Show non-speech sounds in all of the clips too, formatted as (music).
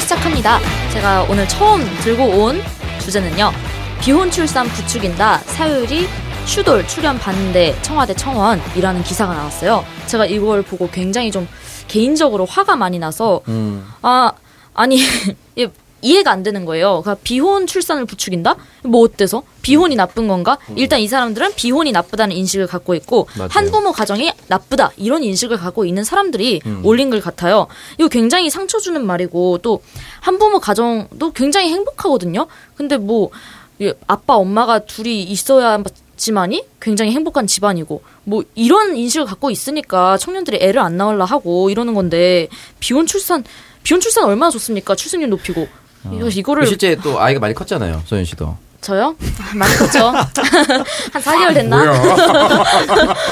시작합니다. 제가 오늘 처음 들고 온 주제는요. 비혼 출산 부추긴다. 사유리 슈돌 출연 반대 청와대 청원이라는 기사가 나왔어요. 제가 이걸 보고 굉장히 좀 개인적으로 화가 많이 나서 음. 아 아니 (laughs) 이해가 안 되는 거예요. 그러니까 비혼 출산을 부추긴다? 뭐 어때서? 비혼이 나쁜 건가? 일단 이 사람들은 비혼이 나쁘다는 인식을 갖고 있고 맞아요. 한부모 가정이 나쁘다 이런 인식을 갖고 있는 사람들이 음. 올린 것 같아요. 이거 굉장히 상처 주는 말이고 또 한부모 가정도 굉장히 행복하거든요. 근데 뭐이 아빠 엄마가 둘이 있어야 지만이 굉장히 행복한 집안이고 뭐 이런 인식을 갖고 있으니까 청년들이 애를 안 낳으려 하고 이러는 건데 비혼 출산 비혼 출산 얼마나 좋습니까? 출생률 높이고 이거 이거를 실제 또 아이가 많이 컸잖아요, 소연 씨도. 저요? 아, (laughs) 많이 컸죠. (laughs) 한 4개월 됐나?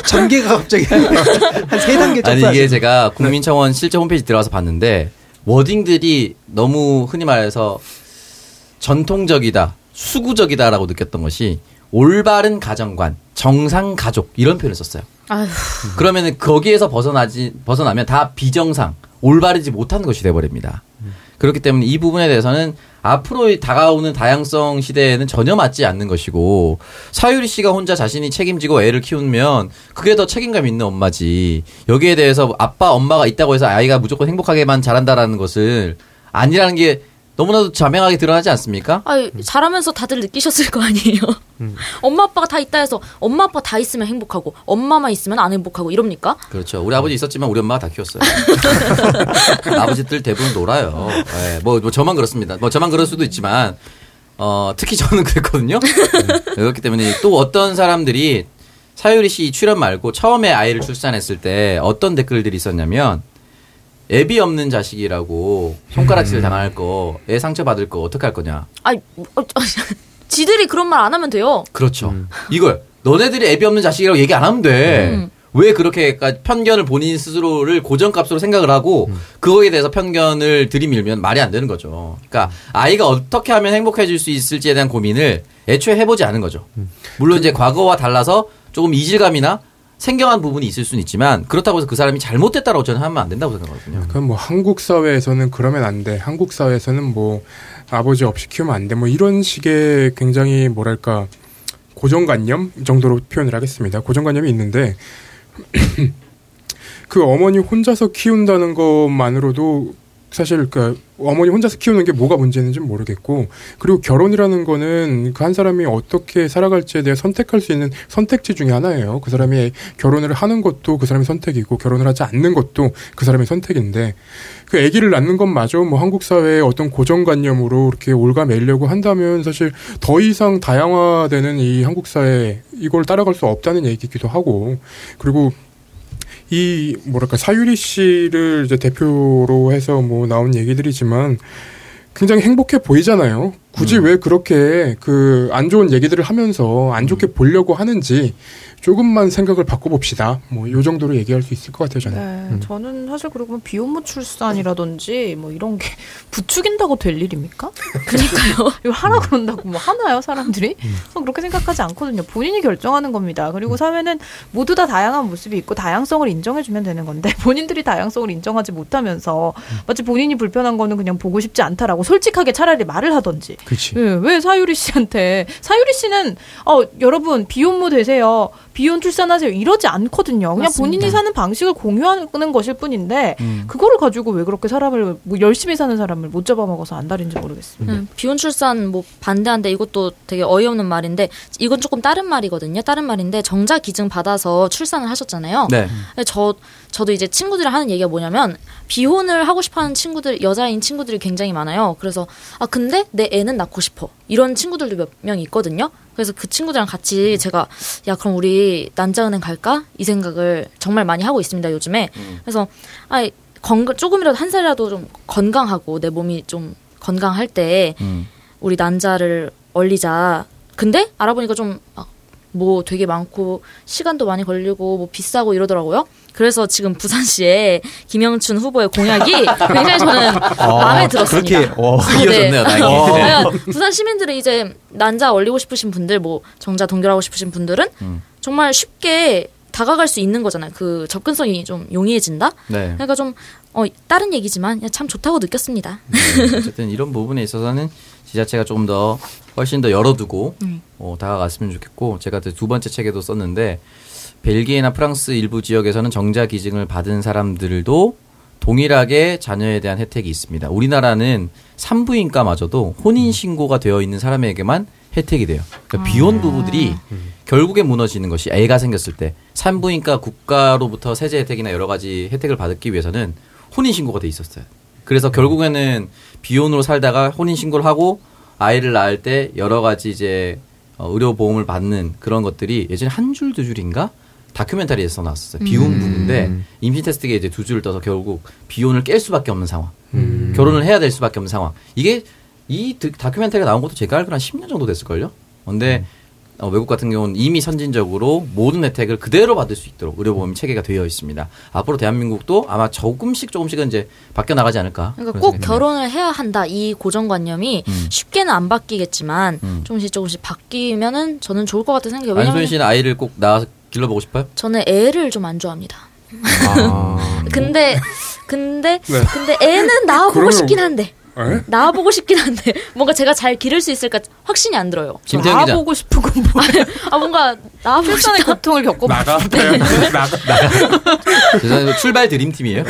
전개가 (laughs) 갑자기 한 세 단계 아니. 이게 제가 국민청원 실제 홈페이지 들어가서 봤는데 워딩들이 너무 흔히 말해서 전통적이다, 수구적이다라고 느꼈던 것이 올바른 가정관, 정상 가족 이런 표현을 썼어요. 그러면은 거기에서 벗어나지 벗어나면 다 비정상, 올바르지 못한 것이 돼 버립니다. 그렇기 때문에 이 부분에 대해서는 앞으로 다가오는 다양성 시대에는 전혀 맞지 않는 것이고 사유리 씨가 혼자 자신이 책임지고 애를 키우면 그게 더 책임감 있는 엄마지. 여기에 대해서 아빠 엄마가 있다고 해서 아이가 무조건 행복하게만 자란다라는 것을 아니라는 게 너무나도 자명하게 드러나지 않습니까? 아이, 잘하면서 다들 느끼셨을 거 아니에요. (laughs) 엄마 아빠가 다 있다 해서 엄마 아빠 다 있으면 행복하고 엄마만 있으면 안 행복하고 이럽니까? 그렇죠. 우리 아버지 있었지만 우리 엄마가 다 키웠어요. (laughs) (laughs) 아버지들 대부분 놀아요. 예, 뭐, 뭐 저만 그렇습니다. 뭐 저만 그럴 수도 있지만 어, 특히 저는 그랬거든요. 네, 그렇기 때문에 또 어떤 사람들이 사유리 씨 출연 말고 처음에 아이를 출산했을 때 어떤 댓글들이 있었냐면 애비 없는 자식이라고 손가락질 당할 거, 애 상처 받을 거 어떻게 할 거냐. 아이, 어, 어, (laughs) 지들이 그런 말 안 하면 돼요. 그렇죠. 이걸 너네들이 애비 없는 자식이라고 얘기 안 하면 돼. 음. 왜 그렇게 편견을 본인 스스로를 고정값으로 생각을 하고 그거에 대해서 편견을 들이밀면 말이 안 되는 거죠. 그러니까 아이가 어떻게 하면 행복해질 수 있을지에 대한 고민을 애초에 해보지 않은 거죠. 물론 이제 과거와 달라서 조금 이질감이나 생경한 부분이 있을 수는 있지만 그렇다고 해서 그 사람이 잘못됐다고 저는 하면 안 된다고 생각하거든요. 그럼 뭐 한국 사회에서는 그러면 안 돼. 한국 사회에서는 뭐 아버지 없이 키우면 안 돼. 뭐 이런 식의 굉장히 뭐랄까 고정관념 정도로 표현을 하겠습니다. 고정관념이 있는데 (clears throat) 그 어머니 혼자서 키운다는 것만으로도 사실 그 어머니 혼자서 키우는 게 뭐가 문제인지 모르겠고 그리고 결혼이라는 거는 그 한 사람이 어떻게 살아갈지에 대해 선택할 수 있는 선택지 중에 하나예요. 그 사람이 결혼을 하는 것도 그 사람의 선택이고 결혼을 하지 않는 것도 그 사람의 선택인데 그 아기를 낳는 것마저 뭐 한국 사회의 어떤 고정관념으로 이렇게 올가매려고 한다면 사실 더 이상 다양화되는 이 한국 사회 이걸 따라갈 수 없다는 얘기기도 하고 그리고 이 뭐랄까 사유리 씨를 이제 대표로 해서 뭐 나온 얘기들이지만 굉장히 행복해 보이잖아요. 굳이 왜 그렇게 그 안 좋은 얘기들을 하면서 안 좋게 보려고 하는지 조금만 생각을 바꿔봅시다. 뭐 요 정도로 얘기할 수 있을 것 같아요. 저는. 네, 저는 사실 그리고 뭐 비혼모 출산이라든지 뭐 이런 게 (laughs) 부추긴다고 될 일입니까? 그러니까요. (laughs) 이거 하라 그런다고 뭐 하나요, 사람들이? 저는 그렇게 생각하지 않거든요. 본인이 결정하는 겁니다. 그리고 사회는 모두 다 다양한 모습이 있고 다양성을 인정해주면 되는 건데 (laughs) 본인들이 다양성을 인정하지 못하면서 마치 본인이 불편한 거는 그냥 보고 싶지 않다라고 솔직하게 차라리 말을 하던지. 그렇지. 예, 왜 사유리 씨한테 사유리 씨는 어 여러분 비혼모 되세요 비혼 출산하세요 이러지 않거든요 그냥 맞습니다. 본인이 사는 방식을 공유하는 것일 뿐인데 음. 그거를 가지고 왜 그렇게 사람을 뭐 열심히 사는 사람을 못 잡아먹어서 안달인지 모르겠습니다 음, 비혼 출산 뭐 반대한데 이것도 되게 어이없는 말인데 이건 조금 다른 말이거든요. 다른 말인데 정자 기증 받아서 출산을 하셨잖아요. 네. 저 저도 이제 친구들이랑 하는 얘기가 뭐냐면 비혼을 하고 싶어하는 친구들 여자인 친구들이 굉장히 많아요. 그래서 아 근데 내 애는 낳고 싶어 이런 친구들도 몇 명 있거든요. 그래서 그 친구들이랑 같이 제가 야 그럼 우리 난자은행 갈까 이 생각을 정말 많이 하고 있습니다 요즘에. 그래서 아 건강 조금이라도 한 살이라도 좀 건강하고 내 몸이 좀 건강할 때 음. 우리 난자를 얼리자. 근데 알아보니까 좀 뭐 되게 많고 시간도 많이 걸리고 뭐 비싸고 이러더라고요. 그래서 지금 부산시에 김영춘 후보의 공약이 (laughs) 굉장히 저는 마음에 들었습니다. 그렇게 어. 이어졌네요, 다행히. 그러니까 부산 시민들은 이제 난자 얼리고 싶으신 분들, 뭐 정자 동결하고 싶으신 분들은 음. 정말 쉽게 다가갈 수 있는 거잖아요. 그 접근성이 좀 용이해진다. 네. 그러니까 좀 어, 다른 얘기지만 참 좋다고 느꼈습니다. 네, 어쨌든 이런 부분에 있어서는 지자체가 조금 더 훨씬 더 열어두고 음. 어, 다가갔으면 좋겠고 제가 그두 번째 책에도 썼는데 벨기에나 프랑스 일부 지역에서는 정자 기증을 받은 사람들도 동일하게 자녀에 대한 혜택이 있습니다. 우리나라는 산부인과마저도 혼인 신고가 되어 있는 사람에게만 혜택이 돼요. 그러니까 비혼 부부들이 결국에 무너지는 것이 애가 생겼을 때 산부인과 국가로부터 세제 혜택이나 여러 가지 혜택을 받기 위해서는 혼인 신고가 돼 있었어요. 그래서 결국에는 비혼으로 살다가 혼인 신고를 하고 아이를 낳을 때 여러 가지 이제 어, 의료 보험을 받는 그런 것들이 예전에 한 줄 두 줄인가 다큐멘터리에서 나왔었어요. 비혼 부부인데 임신 테스트에 이제 두 줄을 떠서 결국 비혼을 깰 수밖에 없는 상황. 음. 결혼을 해야 될 수밖에 없는 상황. 이게 이 드- 다큐멘터리가 나온 것도 제가 알기로 한 10년 정도 됐을걸요? 근데 어, 외국 같은 경우는 이미 선진적으로 모든 혜택을 그대로 받을 수 있도록 의료보험 체계가 되어 있습니다. 앞으로 대한민국도 아마 조금씩 조금씩은 이제 바뀌어 나가지 않을까. 그러니까 꼭 생각이. 결혼을 해야 한다 이 고정관념이 음. 쉽게는 안 바뀌겠지만 음. 조금씩 조금씩 바뀌면은 저는 좋을 것 생각해요. 안소연 왜냐면 씨는 아이를 꼭 낳아서 길러보고 싶어요? 저는 애를 좀 안 좋아합니다. 아. (laughs) 근데 근데 네. 근데 애는 낳아보고 싶긴 한데 에? 낳아보고 싶긴 한데 뭔가 제가 잘 기를 수 있을까 확신이 안 들어요. 김태형 기자. 나보고 싶은 건 뭐예요? 아 뭔가 출산의 싶다. 고통을 겪어보고 나가 (laughs) 죄송해요. 출발 드림팀이에요?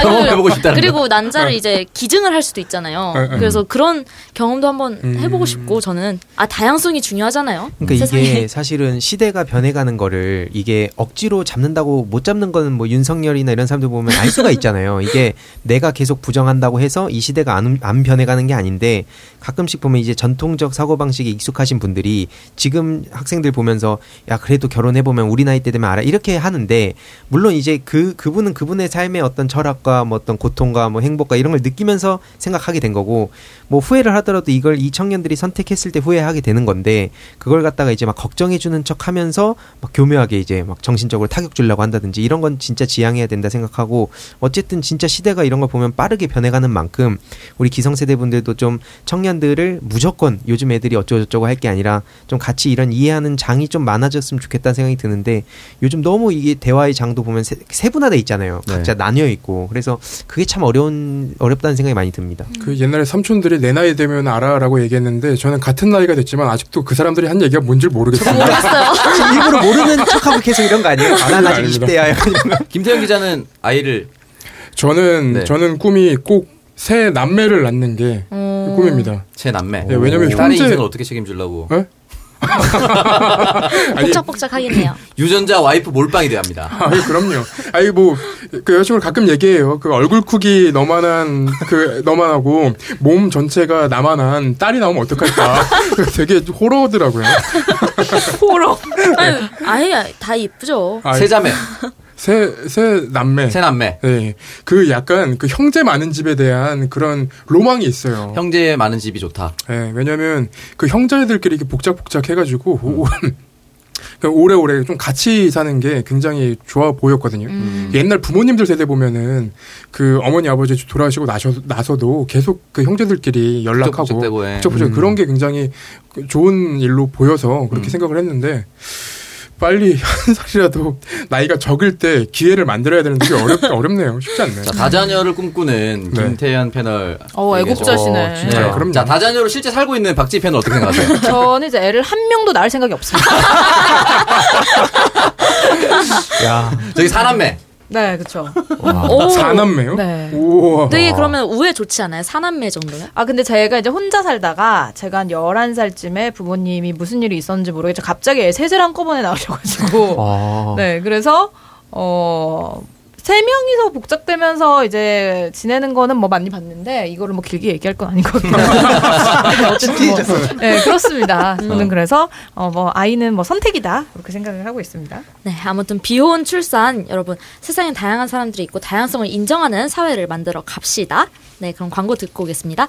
경험해보고 (laughs) 싶다는 그리고 난자를 이제 기증을 할 수도 있잖아요. 네, 네. 그래서 그런 경험도 한번 음. 해보고 싶고 저는 아 다양성이 중요하잖아요. 그러니까 세상에. 이게 사실은 시대가 변해가는 거를 이게 억지로 잡는다고 못 잡는 거는 뭐 윤석열이나 이런 사람들 보면 알 수가 있잖아요. 이게 내가 계속 부정한다고 해서 이 시대가 안, 안 변해가는 게 아닌데 가끔씩 보면 이제 전통적 사고 방식에 익숙하신 분들이 지금 학생들 보면서 야 그래도 결혼해 보면 우리 나이 때 되면 알아. 이렇게 하는데 물론 이제 그 그분은 그분의 삶의 어떤 철학과 뭐 어떤 고통과 뭐 행복과 이런 걸 느끼면서 생각하게 된 거고 뭐 후회를 하더라도 이걸 이 청년들이 선택했을 때 후회하게 되는 건데 그걸 갖다가 이제 막 걱정해 주는 척 하면서 막 교묘하게 이제 막 정신적으로 타격 주려고 한다든지 이런 건 진짜 지양해야 된다 생각하고 어쨌든 진짜 시대가 이런 걸 보면 빠르게 변해가는 만큼 우리 기성세대 분들도 좀 청년들을 무조건 요즘 애들이 어쩌고저쩌고 할 게 아니라 좀 같이 이런 이해하는 장이 좀 많 아졌으면 좋겠다는 생각이 드는데 요즘 너무 이게 대화의 장도 보면 세, 세분화돼 있잖아요. 네. 각자 나뉘어 있고 그래서 그게 참 어려운 어렵다는 생각이 많이 듭니다. 그 옛날에 삼촌들이 내 나이 되면 알아라고 얘기했는데 저는 같은 나이가 됐지만 아직도 그 사람들이 한 얘기가 뭔지 모르겠습니다. 모르겠어요. (laughs) 지금 일부러 모르는 척하고 계속 이런 거 아니에요? 아, 난 아직 아닙니다. 20대야. 약간 이런 거. (laughs) 김태형 기자는 아이를 저는 네. 저는 꿈이 꼭 새 남매를 낳는 게 음. 꿈입니다. 제 남매. 네, 왜냐면 딸의 형제- 인생을 어떻게 책임지려고. 어? (laughs) 아니, 복작복작하겠네요. (clears throat) 유전자 와이프 몰빵이 돼야 합니다. 아니 그럼요. 아니 뭐그 여자친구를 가끔 얘기해요. 그 얼굴 크기 너만한 그 너만하고 몸 전체가 나만한 딸이 나오면 어떡할까. (laughs) 되게 호러더라고요. 호러. (laughs) 아니, 아예 다 이쁘죠. 아, 세자매, 새, 새 남매. 세남매. 네. 그 약간 그 형제 많은 집에 대한 그런 로망이 있어요. 형제 많은 집이 좋다. 네, 왜냐면 그 형제들끼리 이렇게 복작복작 해가지고 오- 그 오래오래 좀 같이 사는 게 굉장히 좋아 보였거든요. 음. 옛날 부모님들 세대 보면은 그 어머니 아버지 돌아가시고 나셔, 나서도 계속 그 형제들끼리 연락하고 해. 북적북적 음. 그런 게 굉장히 그 좋은 일로 보여서 그렇게 음. 생각을 했는데 빨리 (laughs) 한 살이라도 나이가 적을 때 기회를 만들어야 되는데 그게 어렵, 어렵네요. 쉽지 않네요. 자, 다자녀를 꿈꾸는 네. 김태현 패널. 어, 애국자시네. 어, 진짜요? 네. 그럼요. 자, 다자녀로 실제 살고 있는 박지 패널 어떻게 생각하세요? (laughs) 저는 이제 애를 한 명도 낳을 생각이 없습니다. (laughs) 야. 저기 사남매. 네, 그렇죠. 오. 사남매요? 네. 우와. 되게 그러면 우애 좋지 않아요? 사남매 정도면? 아, 근데 제가 이제 혼자 살다가 제가 한 11살쯤에 부모님이 무슨 일이 있었는지 모르겠죠. 갑자기 애 셋을 한꺼번에 낳으셔가지고. 아. 네, 그래서, 어, 세 명이서 복작되면서 이제 지내는 거는 뭐 많이 봤는데 이거를 뭐 길게 얘기할 건 아닌 것 같긴 한데 네, 어쨌든 뭐, 네 그렇습니다. 저는 그래서 어 뭐 아이는 뭐 선택이다 그렇게 생각을 하고 있습니다. 네, 아무튼 비혼 출산 여러분 세상엔 다양한 사람들이 있고 다양성을 인정하는 사회를 만들어 갑시다. 네, 그럼 광고 듣고 오겠습니다.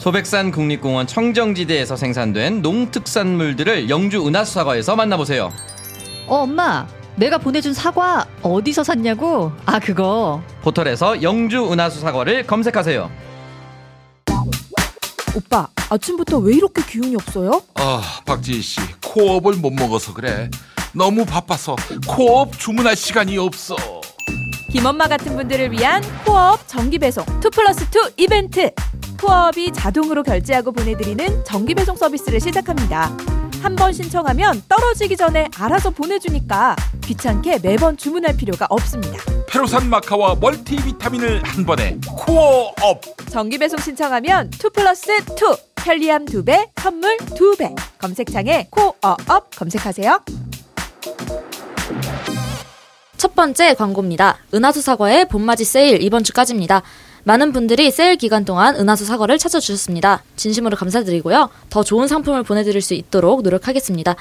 소백산 국립공원 청정지대에서 생산된 농특산물들을 영주 은하수 사과에서 만나보세요. 어, 엄마. 내가 보내준 사과 어디서 샀냐고? 아, 그거. 포털에서 영주 은하수 사과를 검색하세요. 오빠 아침부터 왜 이렇게 기운이 없어요? 아, 박지희 씨, 코어업을 못 먹어서 그래. 너무 바빠서 코어업 주문할 시간이 없어. 김엄마 같은 분들을 위한 코어업 정기배송 2 플러스 2 이벤트. 코어업이 자동으로 결제하고 보내드리는 정기배송 서비스를 시작합니다. 한 번 신청하면 떨어지기 전에 알아서 보내주니까 귀찮게 매번 주문할 필요가 없습니다. 페루산 마카와 멀티비타민을 한 번에 코어업. 정기배송 신청하면 2 플러스 2 편리함 2배 선물 2배. 검색창에 코어업 검색하세요 첫 번째 광고입니다. 은하수 사과의 봄맞이 세일 이번 주까지입니다. 많은 분들이 세일 기간 동안 은하수 사과를 찾아주셨습니다. 진심으로 감사드리고요. 더 좋은 상품을 보내드릴 수 있도록 노력하겠습니다.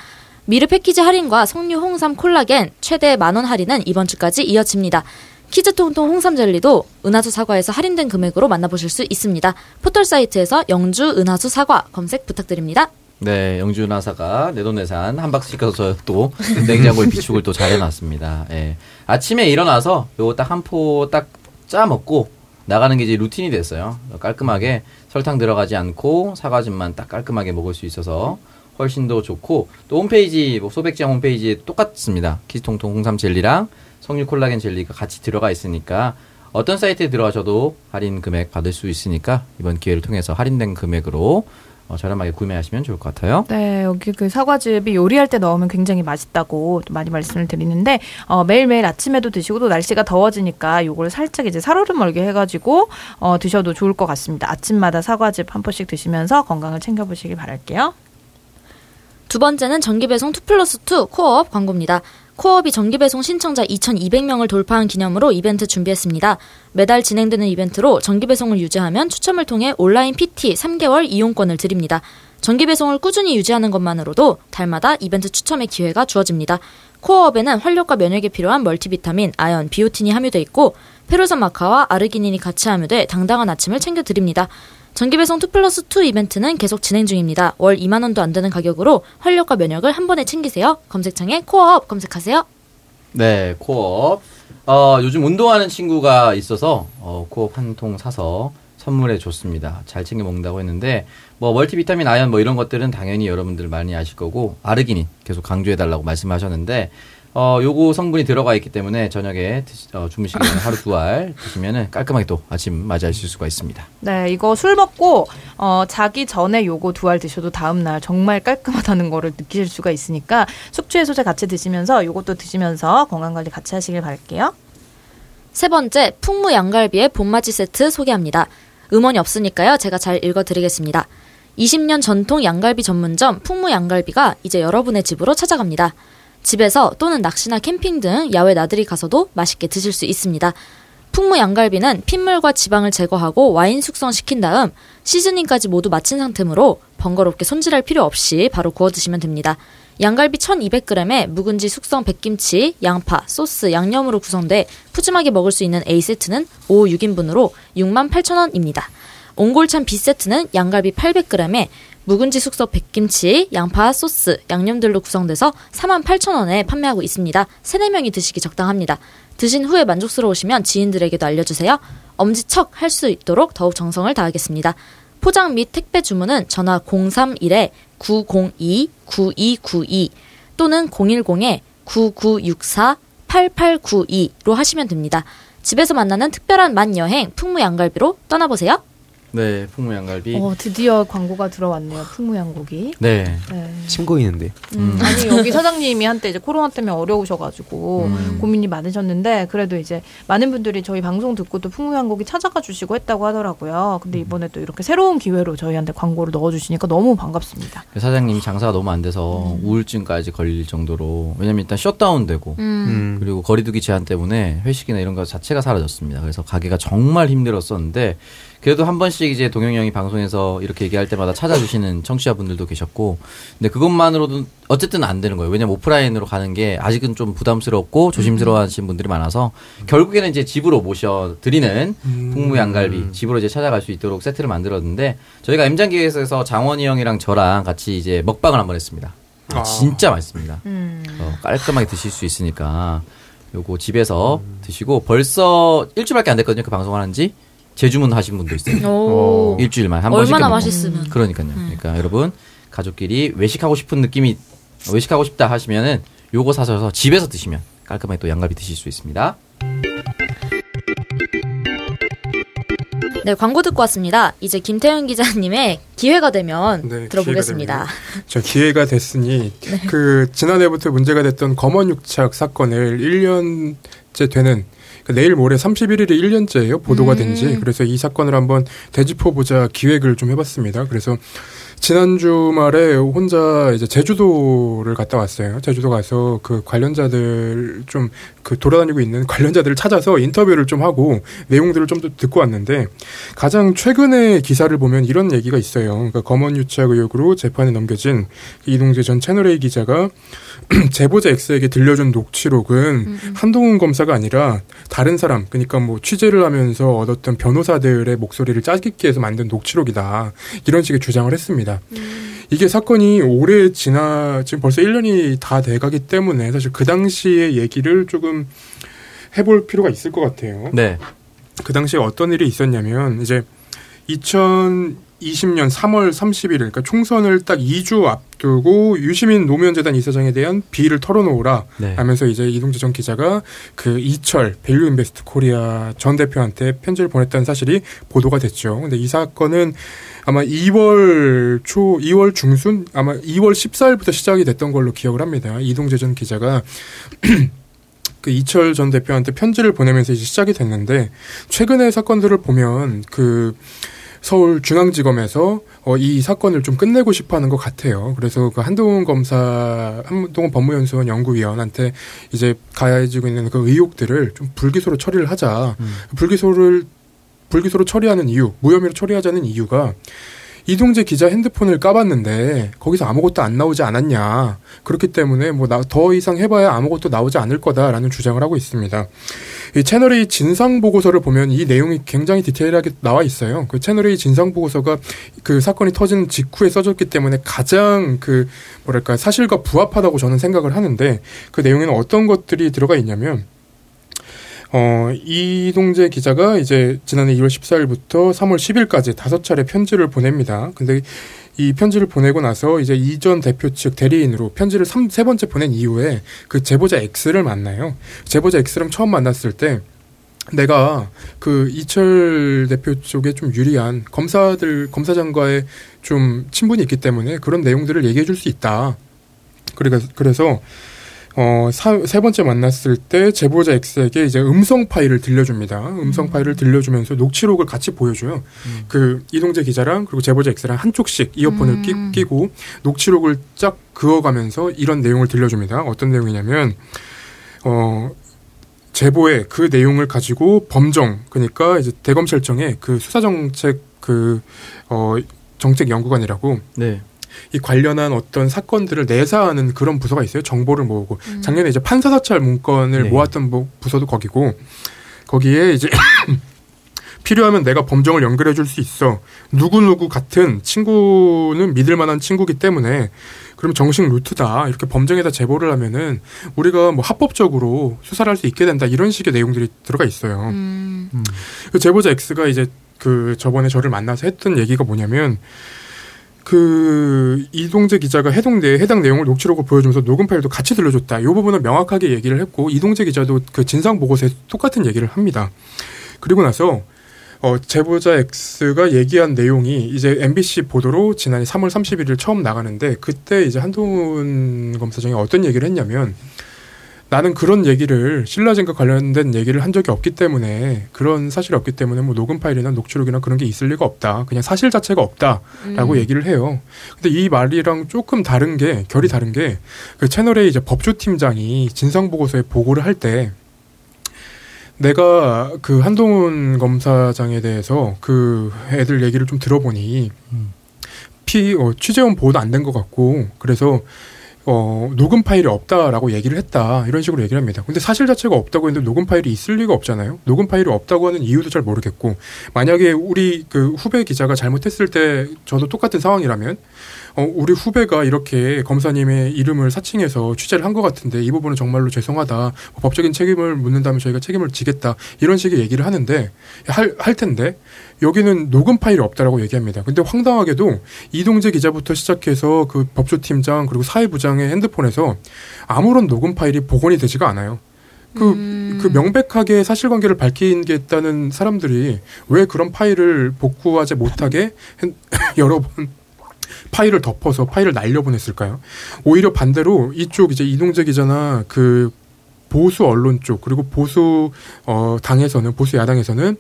미르 패키지 할인과 석류 홍삼 콜라겐 최대 만원 할인은 이번 주까지 이어집니다. 키즈통통 홍삼 젤리도 은하수 사과에서 할인된 금액으로 만나보실 수 있습니다. 포털 사이트에서 영주 은하수 사과 검색 부탁드립니다. 네, 영주 은하수 사과 내돈내산 한 박스씩 가서 또 냉장고에 (laughs) 비축을 또 잘 해놨습니다. 예. 아침에 일어나서 요거 딱 한 포 딱 짜 먹고 나가는 게 이제 루틴이 됐어요. 깔끔하게 설탕 들어가지 않고 사과즙만 딱 깔끔하게 먹을 수 있어서 훨씬 더 좋고 또 홈페이지 뭐 소백장 홈페이지에 똑같습니다. 키스통통 홍삼 젤리랑 석류 콜라겐 젤리가 같이 들어가 있으니까 어떤 사이트에 들어가셔도 할인 금액 받을 수 있으니까 이번 기회를 통해서 할인된 금액으로 어, 저렴하게 구매하시면 좋을 것 같아요. 네, 여기 그 사과즙이 요리할 때 넣으면 굉장히 맛있다고 또 많이 말씀을 드리는데 어, 매일매일 아침에도 드시고 또 날씨가 더워지니까 요거를 살짝 이제 살얼음 멀게 해가지고 어, 드셔도 좋을 것 같습니다. 아침마다 사과즙 한 포씩 드시면서 건강을 챙겨보시길 바랄게요. 두 번째는 정기배송 2 플러스 2 코어업 광고입니다. 코어업이 정기배송 신청자 2,200명을 돌파한 기념으로 이벤트 준비했습니다. 매달 진행되는 이벤트로 정기배송을 유지하면 추첨을 통해 온라인 PT 3개월 이용권을 드립니다. 정기배송을 꾸준히 유지하는 것만으로도 달마다 이벤트 추첨의 기회가 주어집니다. 코어업에는 활력과 면역에 필요한 멀티비타민, 아연, 비오틴이 함유돼 있고 페루산 마카와 아르기닌이 같이 함유돼 당당한 아침을 챙겨드립니다. 정기배송 2 플러스 2 이벤트는 계속 진행 중입니다. 월 2만원도 안 되는 가격으로 활력과 면역을 한 번에 챙기세요. 검색창에 코어업 검색하세요. 네, 코어업. 어, 요즘 운동하는 친구가 있어서 어, 코어업 한 통 사서 선물해 줬습니다. 잘 챙겨 먹는다고 했는데 뭐 멀티비타민 아연 뭐 이런 것들은 당연히 여러분들 많이 아실 거고 아르기닌 계속 강조해 달라고 말씀하셨는데 어, 요거 성분이 들어가 있기 때문에 저녁에 드시, 어, 주무시기 전에 하루 두 알 드시면은 깔끔하게 또 아침 맞이하실 수가 있습니다. 네, 이거 술 먹고 어, 자기 전에 요거 두 알 드셔도 다음 날 정말 깔끔하다는 거를 느끼실 수가 있으니까 숙취 해소제 같이 드시면서 요것도 드시면서 건강 관리 같이 하시길 바랄게요. 세 번째, 풍무 양갈비의 봄맞이 세트 소개합니다. 음원이 없으니까요. 제가 잘 읽어 드리겠습니다. 20년 전통 양갈비 전문점 풍무 양갈비가 이제 여러분의 집으로 찾아갑니다. 집에서 또는 낚시나 캠핑 등 야외 나들이 가서도 맛있게 드실 수 있습니다. 풍무 양갈비는 핏물과 지방을 제거하고 와인 숙성시킨 다음 시즈닝까지 모두 마친 상태므로 번거롭게 손질할 필요 없이 바로 구워 드시면 됩니다. 양갈비 1200g에 묵은지 숙성 백김치, 양파, 소스, 양념으로 구성돼 푸짐하게 먹을 수 있는 A세트는 5, 6인분으로 68,000원입니다. 옹골찬 B세트는 양갈비 800g에 묵은지 숙성 백김치, 양파, 소스, 양념들로 구성돼서 48,000원에 판매하고 있습니다. 3, 4명이 드시기 적당합니다. 드신 후에 만족스러우시면 지인들에게도 알려주세요. 엄지척 할 수 있도록 더욱 정성을 다하겠습니다. 포장 및 택배 주문은 전화 031-902-9292 또는 010-9964-8892로 하시면 됩니다. 집에서 만나는 특별한 만 여행 풍무 양갈비로 떠나보세요. 네, 풍무 양갈비. 어, 드디어 광고가 들어왔네요. 풍무양고기. 네. 네. 침 고이는데. 음, 아니 여기 사장님이 한때 이제 코로나 때문에 어려우셔가지고 음. 고민이 많으셨는데 그래도 이제 많은 분들이 저희 방송 듣고 또 풍무양고기 찾아가 주시고 했다고 하더라고요. 근데 이번에 또 이렇게 새로운 기회로 저희한테 광고를 넣어주시니까 너무 반갑습니다. 그 사장님이 장사가 너무 안 돼서 우울증까지 걸릴 정도로 왜냐면 일단 셧다운되고 음. 그리고 거리두기 제한 때문에 회식이나 이런 거 자체가 사라졌습니다. 그래서 가게가 정말 힘들었었는데 그래도 한 번씩 이제 동영이 형이 방송에서 이렇게 얘기할 때마다 찾아주시는 청취자분들도 계셨고 근데 그것만으로도 어쨌든 안 되는 거예요. 왜냐면 오프라인으로 가는 게 아직은 좀 부담스럽고 조심스러워하시는 분들이 많아서 결국에는 이제 집으로 모셔 드리는 풍무 양갈비 집으로 이제 찾아갈 수 있도록 세트를 만들었는데 저희가 M장기에서 장원이 형이랑 저랑 같이 이제 먹방을 한번 했습니다. 아, 아. 진짜 맛있습니다. 음. 어, 깔끔하게 드실 수 있으니까 요거 집에서 드시고 벌써 일주일밖에 안 됐거든요. 그 방송 하는지 재주문 하신 분도 있어요. 오. 일주일만 한 번씩. 얼마나. 맛있으면. 그러니까요. 그러니까 여러분 가족끼리 외식하고 싶은 느낌이 외식하고 싶다 하시면은 요거 사셔서 집에서 드시면 깔끔하게 또 양갈비 드실 수 있습니다. 네, 광고 듣고 왔습니다. 이제 김태현 기자님의 기회가 되면 네, 들어보겠습니다. 저 기회가 됐으니 (laughs) 네. 그 지난해부터 문제가 됐던 검언 육착 사건을 1년째 되는 그 내일 모레 31일이 1년째예요 보도가 음. 된지 그래서 이 사건을 한번 되짚어 보자 기획을 좀 해봤습니다. 그래서 지난 주말에 혼자 이제 제주도를 갔다 왔어요. 제주도 가서 그 관련자들 좀 그 돌아다니고 있는 관련자들을 찾아서 인터뷰를 좀 하고 내용들을 좀더 듣고 왔는데 가장 최근의 기사를 보면 이런 얘기가 있어요. 그러니까 검언 유착 의혹으로 재판에 넘겨진 이동재 전 채널A 기자가 (clears throat) 제보자 X에게 들려준 녹취록은 한동훈 검사가 아니라 다른 사람, 그러니까 뭐 취재를 하면서 얻었던 변호사들의 목소리를 짜깁기 해서 만든 녹취록이다. 이런 식의 주장을 했습니다. 이게 사건이 오래 지나, 지금 벌써 1년이 다 돼가기 때문에 사실 그 당시의 얘기를 조금 해볼 필요가 있을 것 같아요. 네. 그 당시에 어떤 일이 있었냐면 이제 2020년 3월 31일 그러니까 총선을 딱 2주 앞두고 유시민 노무현 재단 이사장에 대한 비리를 털어놓으라 네. 하면서 이제 이동재 전 기자가 그 이철 밸류 인베스트 코리아 전 대표한테 편지를 보냈다는 사실이 보도가 됐죠. 근데 이 사건은 아마 2월 초, 2월 중순, 아마 2월 14일부터 시작이 됐던 걸로 기억을 합니다. 이동재 전 기자가 (clears throat) 그 이철 전 대표한테 편지를 보내면서 이제 시작이 됐는데 최근의 사건들을 보면 그 서울 중앙지검에서 어, 이 사건을 좀 끝내고 싶어 하는 것 같아요. 그래서 그 한동훈 검사, 한동훈 법무연수원 연구위원한테 이제 가해지고 있는 그 의혹들을 좀 불기소로 처리를 하자. 불기소를 불기소로 처리하는 이유, 무혐의로 처리하자는 이유가 이동재 기자 핸드폰을 까봤는데 거기서 아무것도 안 나오지 않았냐. 그렇기 때문에 뭐 더 이상 해봐야 아무것도 나오지 않을 거다라는 주장을 하고 있습니다. 이 채널A 진상 보고서를 보면 이 내용이 굉장히 디테일하게 나와 있어요. 그 채널A 진상 보고서가 그 사건이 터진 직후에 써졌기 때문에 가장 그 뭐랄까 사실과 부합하다고 저는 생각을 하는데 그 내용에는 어떤 것들이 들어가 있냐면 어, 이동재 기자가 이제 지난해 2월 14일부터 3월 10일까지 다섯 차례 편지를 보냅니다. 근데 이 편지를 보내고 나서 이제 이전 대표 측 대리인으로 편지를 삼, 세 번째 보낸 이후에 그 제보자 X를 만나요. 제보자 X랑 처음 만났을 때 내가 그 이철 대표 쪽에 좀 유리한 검사들, 검사장과의 좀 친분이 있기 때문에 그런 내용들을 얘기해 줄 수 있다. 그래서, 그래서 어, 사, 세 번째 만났을 때 제보자 X에게 이제 음성 파일을 들려줍니다. 음성 파일을 들려주면서 녹취록을 같이 보여줘요. 그 이동재 기자랑 그리고 제보자 X랑 한쪽씩 이어폰을 끼, 끼고 녹취록을 쫙 그어가면서 이런 내용을 들려줍니다. 어떤 내용이냐면 어, 제보의 그 내용을 가지고 범정 그러니까 이제 대검찰청의 그 수사정책 그 어, 정책 연구관이라고 네. 이 관련한 어떤 사건들을 내사하는 그런 부서가 있어요. 정보를 모으고 작년에 이제 판사 사찰 문건을 네. 모았던 부- 부서도 거기고 거기에 이제 (coughs) 필요하면 내가 범정을 연결해 줄 수 있어. 누구누구 같은 친구는 믿을 만한 친구기 때문에 그럼 정식 루트다. 이렇게 범정에다 제보를 하면은 우리가 뭐 합법적으로 수사를 할 수 있게 된다. 이런 식의 내용들이 들어가 있어요. 음. 그 제보자 X가 이제 그 저번에 저를 만나서 했던 얘기가 뭐냐면 그 이동재 기자가 해당 내 해당 내용을 녹취록을 보여주면서 녹음 파일도 같이 들려줬다. 이 부분은 명확하게 얘기를 했고 이동재 기자도 그 진상 보고서에 똑같은 얘기를 합니다. 그리고 나서 어, 제보자 X가 얘기한 내용이 이제 MBC 보도로 지난해 3월 31일 처음 나가는데 그때 이제 한동훈 검사장이 어떤 얘기를 했냐면 나는 그런 얘기를 신라젠과 관련된 얘기를 한 적이 없기 때문에 그런 사실이 없기 때문에 뭐 녹음 파일이나 녹취록이나 그런 게 있을 리가 없다. 그냥 사실 자체가 없다라고 얘기를 해요. 근데 이 말이랑 조금 다른 게 결이 다른 게 그 채널의 이제 법조 팀장이 진상 보고서에 보고를 할 때 내가 그 한동훈 검사장에 대해서 그 애들 얘기를 좀 들어보니 피 어, 취재원 보호도 안 된 것 같고 그래서 어, 녹음 파일이 없다라고 얘기를 했다 이런 식으로 얘기를 합니다. 근데 사실 자체가 없다고 했는데 녹음 파일이 있을 리가 없잖아요. 녹음 파일이 없다고 하는 이유도 잘 모르겠고 만약에 우리 그 후배 기자가 잘못했을 때 저도 똑같은 상황이라면 어, 우리 후배가 이렇게 검사님의 이름을 사칭해서 취재를 한 것 같은데 이 부분은 정말로 죄송하다. 뭐 법적인 책임을 묻는다면 저희가 책임을 지겠다. 이런 식의 얘기를 하는데 할, 할 텐데 여기는 녹음 파일이 없다라고 얘기합니다. 근데 황당하게도 이동재 기자부터 시작해서 그 법조팀장 그리고 사회부장의 핸드폰에서 아무런 녹음 파일이 복원이 되지가 않아요. 그, 그 명백하게 사실관계를 밝히겠다는 사람들이 왜 그런 파일을 복구하지 못하게 한- (laughs) 여러 번 파일을 덮어서 파일을 날려보냈을까요? 오히려 반대로 이쪽 이제 이동재 기자나 그 보수 언론 쪽 그리고 보수 어 당에서는 보수 야당에서는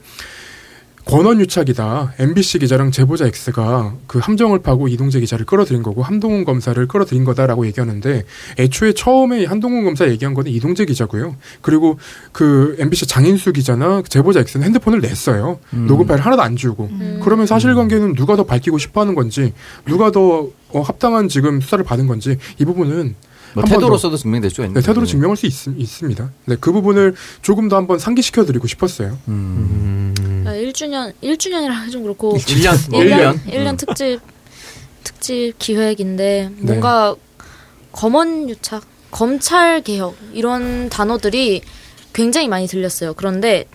권원 유착이다. MBC 기자랑 제보자 X가 그 함정을 파고 이동재 기자를 끌어들인 거고 한동훈 검사를 끌어들인 거다라고 얘기하는데 애초에 처음에 한동훈 검사 얘기한 거는 이동재 기자고요. 그리고 그 MBC 장인수 기자나 제보자 X는 핸드폰을 냈어요. 음. 녹음 파일 하나도 안 주고. 그러면 사실관계는 누가 더 밝히고 싶어 하는 건지 누가 더 어, 합당한 지금 수사를 받은 건지 이 부분은 뭐 태도로서도 있는 네, 태도로. 증명할 수 있, 습니다 네, 그 부분을 조금 더 한번 상기시켜 드리고 싶었어요. 음. 아, 1주년 1주년이라 하기 좀 그렇고 1년, 일 1년. 1년 특집 특집 기획인데 네. 뭔가 검언 유착, 검찰 개혁 이런 단어들이 굉장히 많이 들렸어요. 그런데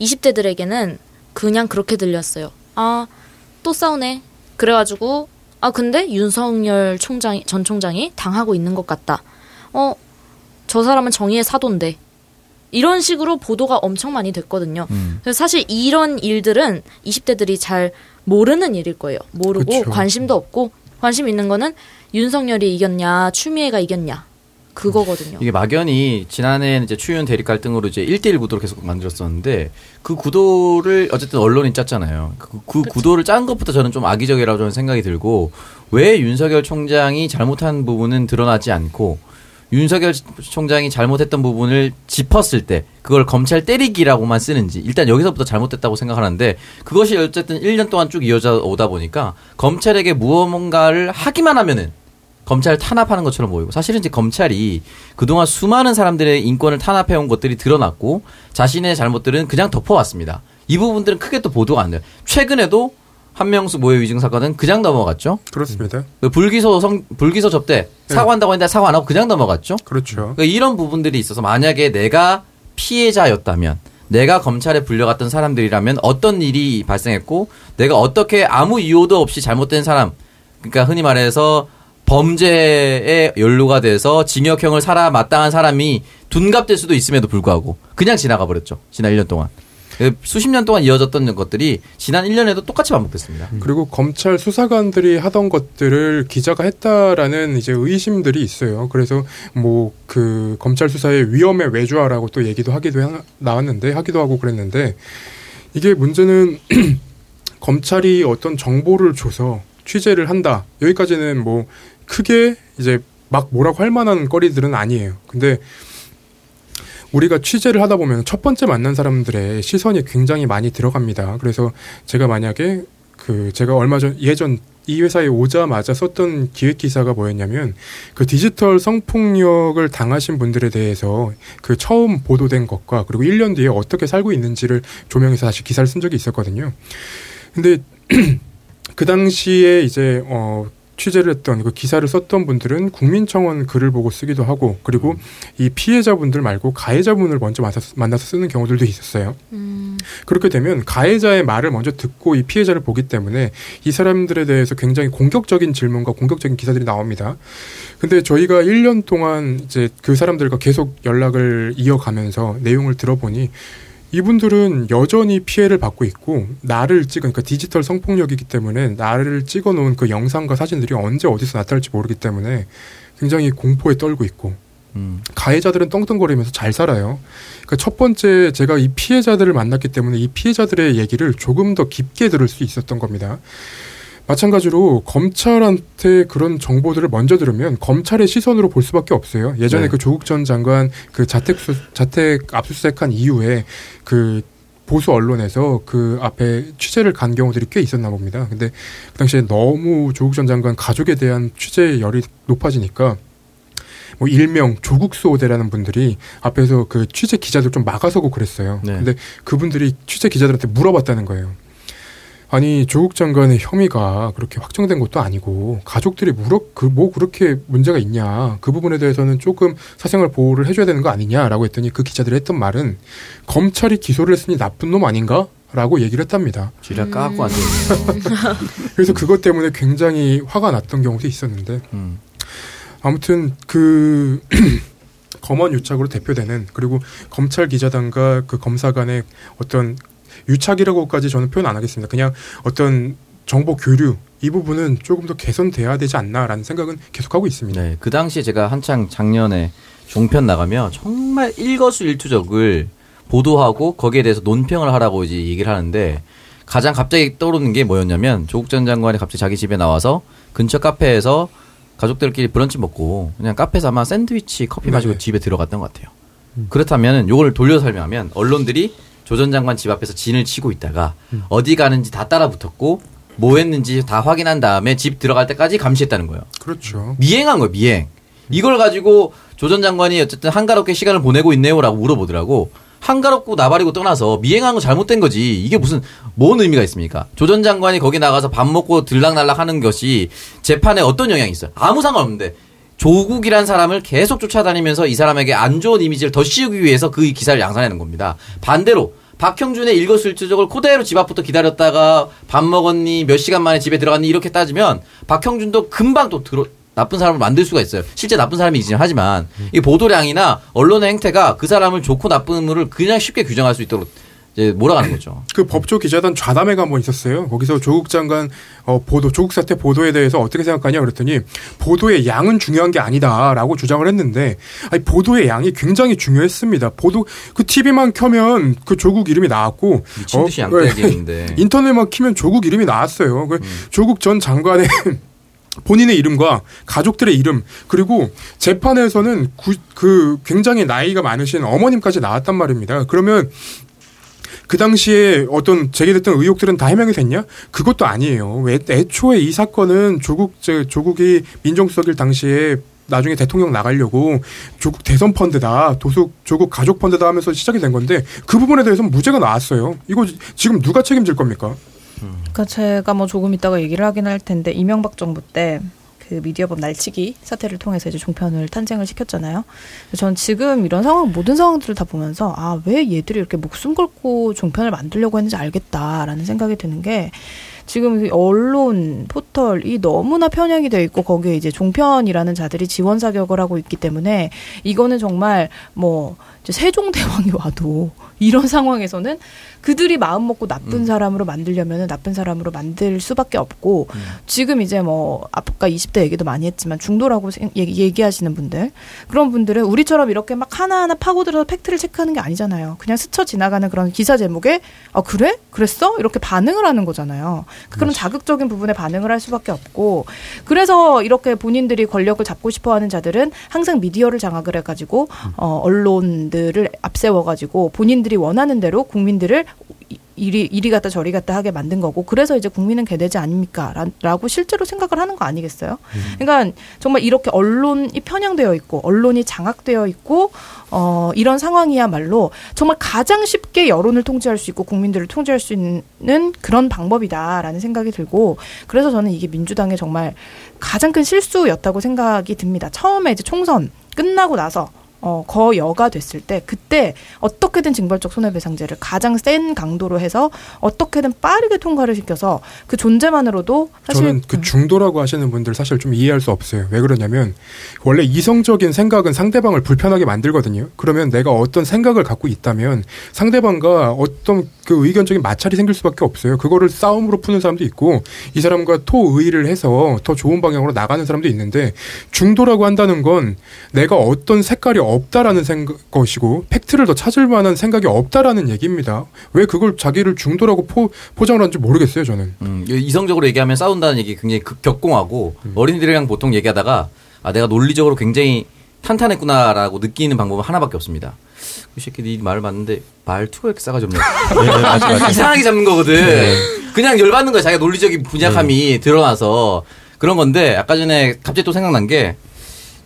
20대들에게는 그냥 그렇게 들렸어요. 아, 또 싸우네. 그래가지고 아 근데 윤석열 총장 전 총장이 당하고 있는 것 같다. 어, 저 사람은 정의의 사도인데 이런 식으로 보도가 엄청 많이 됐거든요. 음. 그래서 사실 이런 일들은 20대들이 잘 모르는 일일 거예요. 모르고 그쵸. 관심도 없고 관심 있는 거는 윤석열이 이겼냐, 추미애가 이겼냐 그거거든요. 이게 막연히 지난해 이제 추윤 대립 갈등으로 이제 1대1 구도를 계속 만들었었는데 그 구도를 어쨌든 언론이 짰잖아요. 그, 그 구도를 짠 것부터 저는 좀 악의적이라고 저는 생각이 들고 왜 윤석열 총장이 잘못한 부분은 드러나지 않고 윤석열 총장이 잘못했던 부분을 짚었을 때 그걸 검찰 때리기라고만 쓰는지 일단 여기서부터 잘못됐다고 생각하는데 그것이 어쨌든 1년 동안 쭉 이어져 오다 보니까 검찰에게 무언가를 하기만 하면은 검찰 탄압하는 것처럼 보이고 사실은 이제 검찰이 그동안 수많은 사람들의 인권을 탄압해 온 것들이 드러났고 자신의 잘못들은 그냥 덮어왔습니다. 이 부분들은 크게 또 보도가 안 돼요. 최근에도 한명수 모해 위증 사건은 그냥 넘어갔죠. 그렇습니다. 그 불기소 성 불기소 접대 사과한다고 했는데 사과 안 하고 그냥 넘어갔죠. 그렇죠. 그러니까 이런 부분들이 있어서 만약에 내가 피해자였다면 내가 검찰에 불려갔던 사람들이라면 어떤 일이 발생했고 내가 어떻게 아무 이유도 없이 잘못된 사람 그러니까 흔히 말해서 범죄에 연루가 돼서 징역형을 살아 마땅한 사람이 둔갑될 수도 있음에도 불구하고 그냥 지나가 버렸죠. 지난 1년 동안. 그 수십 년 동안 이어졌던 것들이 지난 1년에도 똑같이 반복됐습니다. 그리고 검찰 수사관들이 하던 것들을 기자가 했다라는 이제 의심들이 있어요. 그래서 뭐 그 검찰 수사의 위험에 외주화라고 또 얘기도 하기도 하- 나왔는데 하기도 하고 그랬는데 이게 문제는 (clears throat) 검찰이 어떤 정보를 줘서 취재를 한다. 여기까지는 뭐 크게 이제 막 뭐라고 할 만한 거리들은 아니에요. 근데 우리가 취재를 하다 보면 첫 번째 만난 사람들의 시선이 굉장히 많이 들어갑니다. 그래서 제가 만약에 그 제가 얼마 전 예전 이 회사에 오자마자 썼던 기획 기사가 뭐였냐면 그 디지털 성폭력을 당하신 분들에 대해서 그 처음 보도된 것과 그리고 1년 뒤에 어떻게 살고 있는지를 조명해서 다시 기사를 쓴 적이 있었거든요. 근데 (clears throat) 그 당시에 이제 어 취재를 했던 그 기사를 썼던 분들은 국민청원 글을 보고 쓰기도 하고 그리고 이 피해자분들 말고 가해자분을 먼저 만나서, 만나서 쓰는 경우들도 있었어요. 음, 그렇게 되면 가해자의 말을 먼저 듣고 이 피해자를 보기 때문에 이 사람들에 대해서 굉장히 공격적인 질문과 공격적인 기사들이 나옵니다. 근데 저희가 1년 동안 이제 그 사람들과 계속 연락을 이어가면서 내용을 들어보니 이분들은 여전히 피해를 받고 있고 나를 찍은 그러니까 디지털 성폭력이기 때문에 나를 찍어 놓은 그 영상과 사진들이 언제 어디서 나타날지 모르기 때문에 굉장히 공포에 떨고 있고 음. 가해자들은 떵떵거리면서 잘 살아요. 그러니까 첫 번째 제가 이 피해자들을 만났기 때문에 이 피해자들의 얘기를 조금 더 깊게 들을 수 있었던 겁니다. 마찬가지로 검찰한테 그런 정보들을 먼저 들으면 검찰의 시선으로 볼 수밖에 없어요. 예전에 네. 그 조국 전 장관 그 자택 수, 자택 압수수색한 이후에 그 보수 언론에서 그 앞에 취재를 간 경우들이 꽤 있었나 봅니다. 근데 그 당시에 너무 조국 전 장관 가족에 대한 취재 열이 높아지니까 뭐 일명 조국소대라는 분들이 앞에서 그 취재 기자들 좀 막아서고 그랬어요. 네. 근데 그분들이 취재 기자들한테 물어봤다는 거예요. 아니 조국 장관의 혐의가 그렇게 확정된 것도 아니고 가족들이 물어 그뭐 그렇게 문제가 있냐 그 부분에 대해서는 조금 사생활 보호를 해줘야 되는 거 아니냐라고 했더니 그 기자들이 했던 말은 검찰이 기소를 했으니 나쁜 놈 아닌가? 라고 얘기를 했답니다. 쥐라 까갖고 앉아. (laughs) 그래서 그것 때문에 굉장히 화가 났던 경우도 있었는데 음. 아무튼 그 (clears throat) 검언 유착으로 대표되는 그리고 검찰 기자단과 그 검사 간의 어떤 유착이라고까지 저는 표현 안 하겠습니다. 그냥 어떤 정보 교류 이 부분은 조금 더 개선돼야 되지 않나라는 생각은 계속하고 있습니다. 네, 그 당시에 제가 한창 작년에 종편 나가면 정말 일거수일투족을 보도하고 거기에 대해서 논평을 하라고 이제 얘기를 하는데 가장 갑자기 떠오르는 게 뭐였냐면 조국 전 장관이 갑자기 자기 집에 나와서 근처 카페에서 가족들끼리 브런치 먹고 그냥 카페에서 아마 샌드위치 커피 마시고 네. 집에 들어갔던 것 같아요. 그렇다면 요걸 돌려 설명하면 언론들이 조 전 장관 집 앞에서 진을 치고 있다가 어디 가는지 다 따라 붙었고 뭐 했는지 다 확인한 다음에 집 들어갈 때까지 감시했다는 거예요. 그렇죠. 미행한 거예요, 미행. 이걸 가지고 조 전 장관이 어쨌든 한가롭게 시간을 보내고 있네요라고 물어보더라고. 한가롭고 나발이고 떠나서 미행한 거 잘못된 거지. 이게 무슨 뭔 의미가 있습니까? 조 전 장관이 거기 나가서 밥 먹고 들락날락 하는 것이 재판에 어떤 영향이 있어요? 아무 상관없는데 조국이란 사람을 계속 쫓아다니면서 이 사람에게 안 좋은 이미지를 더 씌우기 위해서 그 기사를 양산하는 겁니다. 반대로 박형준의 일거수일투족을 그대로 집 앞부터 기다렸다가 밥 먹었니 몇 시간 만에 집에 들어갔니 이렇게 따지면 박형준도 금방 또 들어 나쁜 사람을 만들 수가 있어요. 실제 나쁜 사람이긴 하지만 이 보도량이나 언론의 행태가 그 사람을 좋고 나쁨을 그냥 쉽게 규정할 수 있도록 이제 몰아가는 거죠. 그 법조 기자단 좌담회가 한번 있었어요. 거기서 조국 장관 어, 보도, 조국 사태 보도에 대해서 어떻게 생각하냐 그랬더니 보도의 양은 중요한 게 아니다라고 주장을 했는데 아니, 보도의 양이 굉장히 중요했습니다. 보도 그 TV만 켜면 그 조국 이름이 나왔고 미친 듯이 어, 양떼 네. (laughs) 인터넷만 키면 조국 이름이 나왔어요. 음. 그 조국 전 장관의 (laughs) 본인의 이름과 가족들의 이름 그리고 재판에서는 구- 그 굉장히 나이가 많으신 어머님까지 나왔단 말입니다. 그러면 그 당시에 어떤 제기됐던 의혹들은 다 해명이 됐냐? 그것도 아니에요. 왜 애초에 이 사건은 조국 저, 조국이 민정수석일 당시에 나중에 대통령 나가려고 조국 대선 펀드다, 도숙 조국 가족 펀드다 하면서 시작이 된 건데 그 부분에 대해서는 무죄가 나왔어요. 이거 지금 누가 책임질 겁니까? 그러니까 제가 뭐 조금 이따가 얘기를 하긴 할 텐데 이명박 정부 때 그 미디어법 날치기 사태를 통해서 이제 종편을 탄생을 시켰잖아요. 전 지금 이런 상황 모든 상황들을 다 보면서 아 왜 얘들이 이렇게 목숨 걸고 종편을 만들려고 했는지 알겠다라는 생각이 드는 게 지금 이 언론 포털이 너무나 편향이 돼 있고 거기에 이제 종편이라는 자들이 지원 사격을 하고 있기 때문에 이거는 정말 뭐 세종대왕이 와도 (laughs) 이런 상황에서는 그들이 마음 먹고 나쁜 사람으로 만들려면 나쁜 사람으로 만들 수밖에 없고 지금 이제 뭐 아까 20대 얘기도 많이 했지만 중도라고 생- 얘기, 얘기 하시는 분들 그런 분들은 우리처럼 이렇게 막 하나하나 파고들어서 팩트를 체크하는 게 아니잖아요. 그냥 스쳐 지나가는 그런 기사 제목에 아 그래? 그랬어? 이렇게 반응을 하는 거잖아요. 그런 자극적인 부분에 반응을 할 수밖에 없고 그래서 이렇게 본인들이 권력을 잡고 싶어하는 자들은 항상 미디어를 장악을 해가지고 어, 언론들을 앞세워가지고 본인들이 원하는 대로 국민들을 이- 이리 이리 갔다 저리 갔다 하게 만든 거고 그래서 이제 국민은 개돼지 아닙니까? 라- 라고 실제로 생각을 하는 거 아니겠어요? 그러니까 정말 이렇게 언론이 편향되어 있고 언론이 장악되어 있고 어 이런 상황이야말로 정말 가장 쉽게 여론을 통제할 수 있고 국민들을 통제할 수 있는 그런 방법이다라는 생각이 들고 그래서 저는 이게 민주당의 정말 가장 큰 실수였다고 생각이 듭니다. 처음에 이제 총선 끝나고 나서 어, 거여가 됐을 때 그때 어떻게든 징벌적 손해배상제를 가장 센 강도로 해서 어떻게든 빠르게 통과를 시켜서 그 존재만으로도 사실 저는 그 중도라고 하시는 분들 사실 좀 이해할 수 없어요. 왜 그러냐면 원래 이성적인 생각은 상대방을 불편하게 만들거든요. 그러면 내가 어떤 생각을 갖고 있다면 상대방과 어떤 그 의견적인 마찰이 생길 수밖에 없어요. 그거를 싸움으로 푸는 사람도 있고 이 사람과 토의를 해서 더 좋은 방향으로 나가는 사람도 있는데 중도라고 한다는 건 내가 어떤 색깔이 없다라는 생각, 것이고 팩트를 더 찾을 만한 생각이 없다라는 얘기입니다. 왜 그걸 자기를 중도라고 포, 포장을 하는지 모르겠어요, 저는. 음, 이성적으로 얘기하면 싸운다는 얘기 굉장히 극격공하고 어린이들이랑 보통 얘기하다가 아 내가 논리적으로 굉장히 탄탄했구나라고 느끼는 방법은 하나밖에 없습니다. 이 새끼 네 말을 맞는데 말투가 이렇게 싸가지 없냐. (laughs) 이상하게 잡는 거거든. 그냥 열받는 거야. 자기가 논리적인 분약함이 드러나서 그런 건데 아까 전에 갑자기 또 생각난 게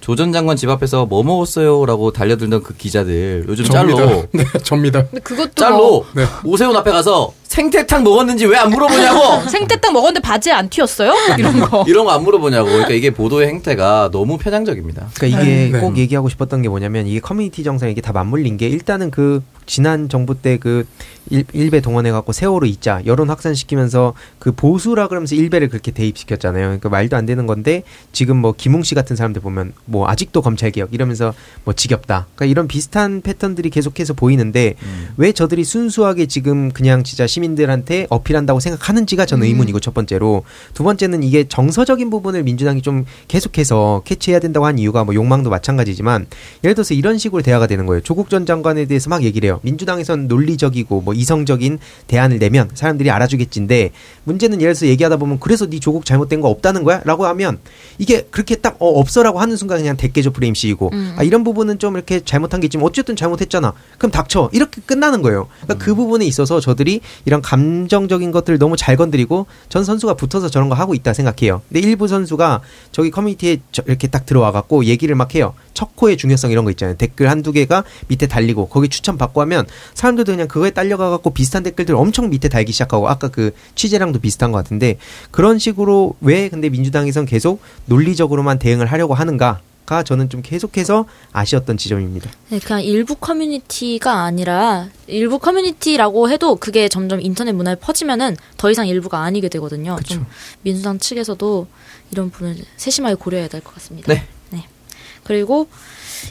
조 전 장관 집 앞에서 뭐 먹었어요라고 달려들던 그 기자들 요즘 짤로 접니다. (laughs) 네, 접니다. 근데 그것도 짤로 뭐 네. 오세훈 앞에 가서 생태탕 먹었는지 왜 안 물어보냐고 (laughs) 생태탕 먹었는데 바지에 안 튀었어요? (laughs) 이런 거. 이런 거 안 물어보냐고 그러니까 이게 보도의 행태가 너무 편향적입니다. 그러니까 이게 네. 꼭 얘기하고 싶었던 게 뭐냐면 이게 커뮤니티 정상 이게 다 맞물린 게 일단은 그 지난 정부 때 그 일베 동원해 갖고 세월호 있자 여론 확산시키면서 그 보수라 그러면서 일베를 그렇게 대입시켰잖아요. 그러니까 말도 안 되는 건데 지금 뭐 김웅 씨 같은 사람들 보면 뭐 아직도 검찰 개혁 이러면서 뭐 지겹다. 그러니까 이런 비슷한 패턴들이 계속해서 보이는데 왜 저들이 순수하게 지금 그냥 진짜 시민들한테 어필한다고 생각하는지가 저는 의문이고 첫 번째로 두 번째는 이게 정서적인 부분을 민주당이 좀 계속해서 캐치해야 된다고 한 이유가 뭐 욕망도 마찬가지지만 예를 들어서 이런 식으로 대화가 되는 거예요. 조국 전 장관에 대해서 막 얘기를 해요. 민주당에선 논리적이고 뭐 이성적인 대안을 내면 사람들이 알아주겠지인데 문제는 예를 들어서 얘기하다 보면 그래서 네 조국 잘못된 거 없다는 거야? 라고 하면 이게 그렇게 딱 어, 없어라고 하는 순간 그냥 대깨조 프레임 씌이고 아 이런 부분은 좀 이렇게 잘못한 게 있지만 어쨌든 잘못했잖아. 그럼 닥쳐. 이렇게 끝나는 거예요. 그러니까 그 부분에 있어서 저들이 이런 감정적인 것들을 너무 잘 건드리고 전 선수가 붙어서 저런 거 하고 있다 생각해요. 근데 일부 선수가 저기 커뮤니티에 저- 이렇게 딱 들어와 갖고 얘기를 막 해요. 척코의 중요성 이런 거 있잖아요. 댓글 한두 개가 밑에 달리고 거기 추천 받고 하면 사람들도 그냥 그거에 딸려가 갖고 비슷한 댓글들 엄청 밑에 달기 시작하고 아까 그 취재랑도 비슷한 것 같은데 그런 식으로 왜 근데 민주당에선 계속 논리적으로만 대응을 하려고 하는가? 가 저는 좀 계속해서 아쉬웠던 지점입니다. 네, 그냥 일부 커뮤니티가 아니라 일부 커뮤니티라고 해도 그게 점점 인터넷 문화에 퍼지면은 더 이상 일부가 아니게 되거든요. 좀 민주당 측에서도 이런 부분을 세심하게 고려해야 될 것 같습니다. 네. 그리고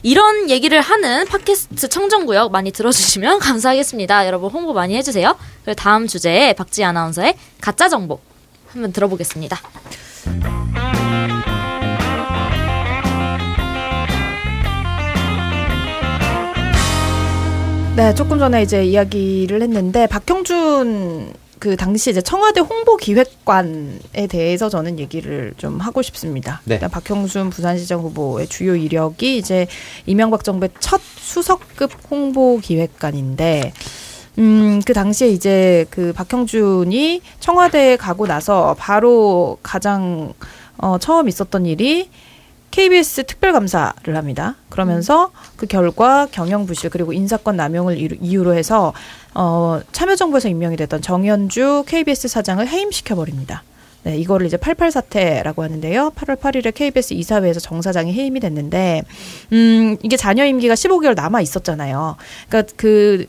이런 얘기를 하는 팟캐스트 청정구역 많이 들어주시면 (laughs) 감사하겠습니다. 여러분 홍보 많이 해주세요. 그리고 다음 주제에 박지 아나운서의 가짜 정보 한번 들어보겠습니다. 네, 조금 전에 이제 이야기를 했는데 박형준 그 당시 이제 청와대 홍보 기획관에 대해서 저는 얘기를 좀 하고 싶습니다. 네. 일단 박형준 부산시장 후보의 주요 이력이 이제 이명박 정부의 첫 수석급 홍보 기획관인데 음, 그 당시에 이제 그 박형준이 청와대에 가고 나서 바로 가장 어, 처음 있었던 일이 KBS 특별감사를 합니다. 그러면서 그 결과 경영부실 그리고 인사권 남용을 이유- 이유로 해서 어, 참여정부에서 임명이 됐던 정현주 KBS 사장을 해임시켜 버립니다. 네, 이거를 이제 88 사태라고 하는데요. 8월 8일에 KBS 이사회에서 정 사장이 해임이 됐는데, 음, 이게 자녀 임기가 15개월 남아 있었잖아요. 그러니까 그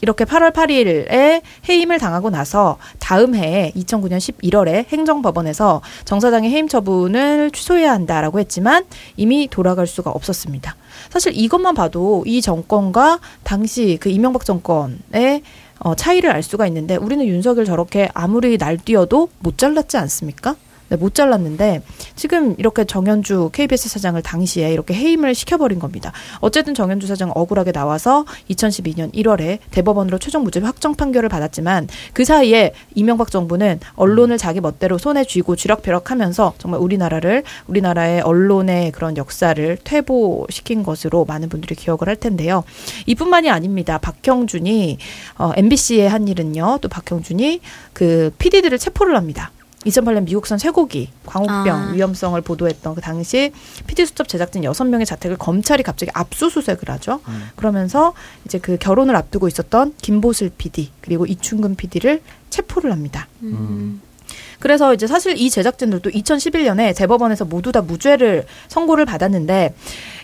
이렇게 8월 8일에 해임을 당하고 나서 다음 해에 2009년 11월에 행정법원에서 정 사장의 해임 처분을 취소해야 한다라고 했지만 이미 돌아갈 수가 없었습니다. 사실 이것만 봐도 이 정권과 당시 그 이명박 정권의 어, 차이를 알 수가 있는데 우리는 윤석열 저렇게 아무리 날뛰어도 못 잘랐지 않습니까? 네, 못 잘랐는데 지금 이렇게 정현주 KBS 사장을 당시에 이렇게 해임을 시켜버린 겁니다. 어쨌든 정현주 사장 억울하게 나와서 2012년 1월에 대법원으로 최종 무죄 확정 판결을 받았지만 그 사이에 이명박 정부는 언론을 자기 멋대로 손에 쥐고 쥐락펴락하면서 정말 우리나라를 우리나라의 언론의 그런 역사를 퇴보시킨 것으로 많은 분들이 기억을 할 텐데요. 이뿐만이 아닙니다. 박형준이 어, MBC의 한 일은요. 또 박형준이 그 PD들을 체포를 합니다. 2008년 미국산 쇠고기 광우병 아. 위험성을 보도했던 그 당시 PD 수첩 제작진 6명의 자택을 검찰이 갑자기 압수수색을 하죠. 그러면서 이제 그 결혼을 앞두고 있었던 김보슬 PD 그리고 이충근 PD를 체포를 합니다. 그래서 이제 사실 이 제작진들도 2011년에 대법원에서 모두 다 무죄를 선고를 받았는데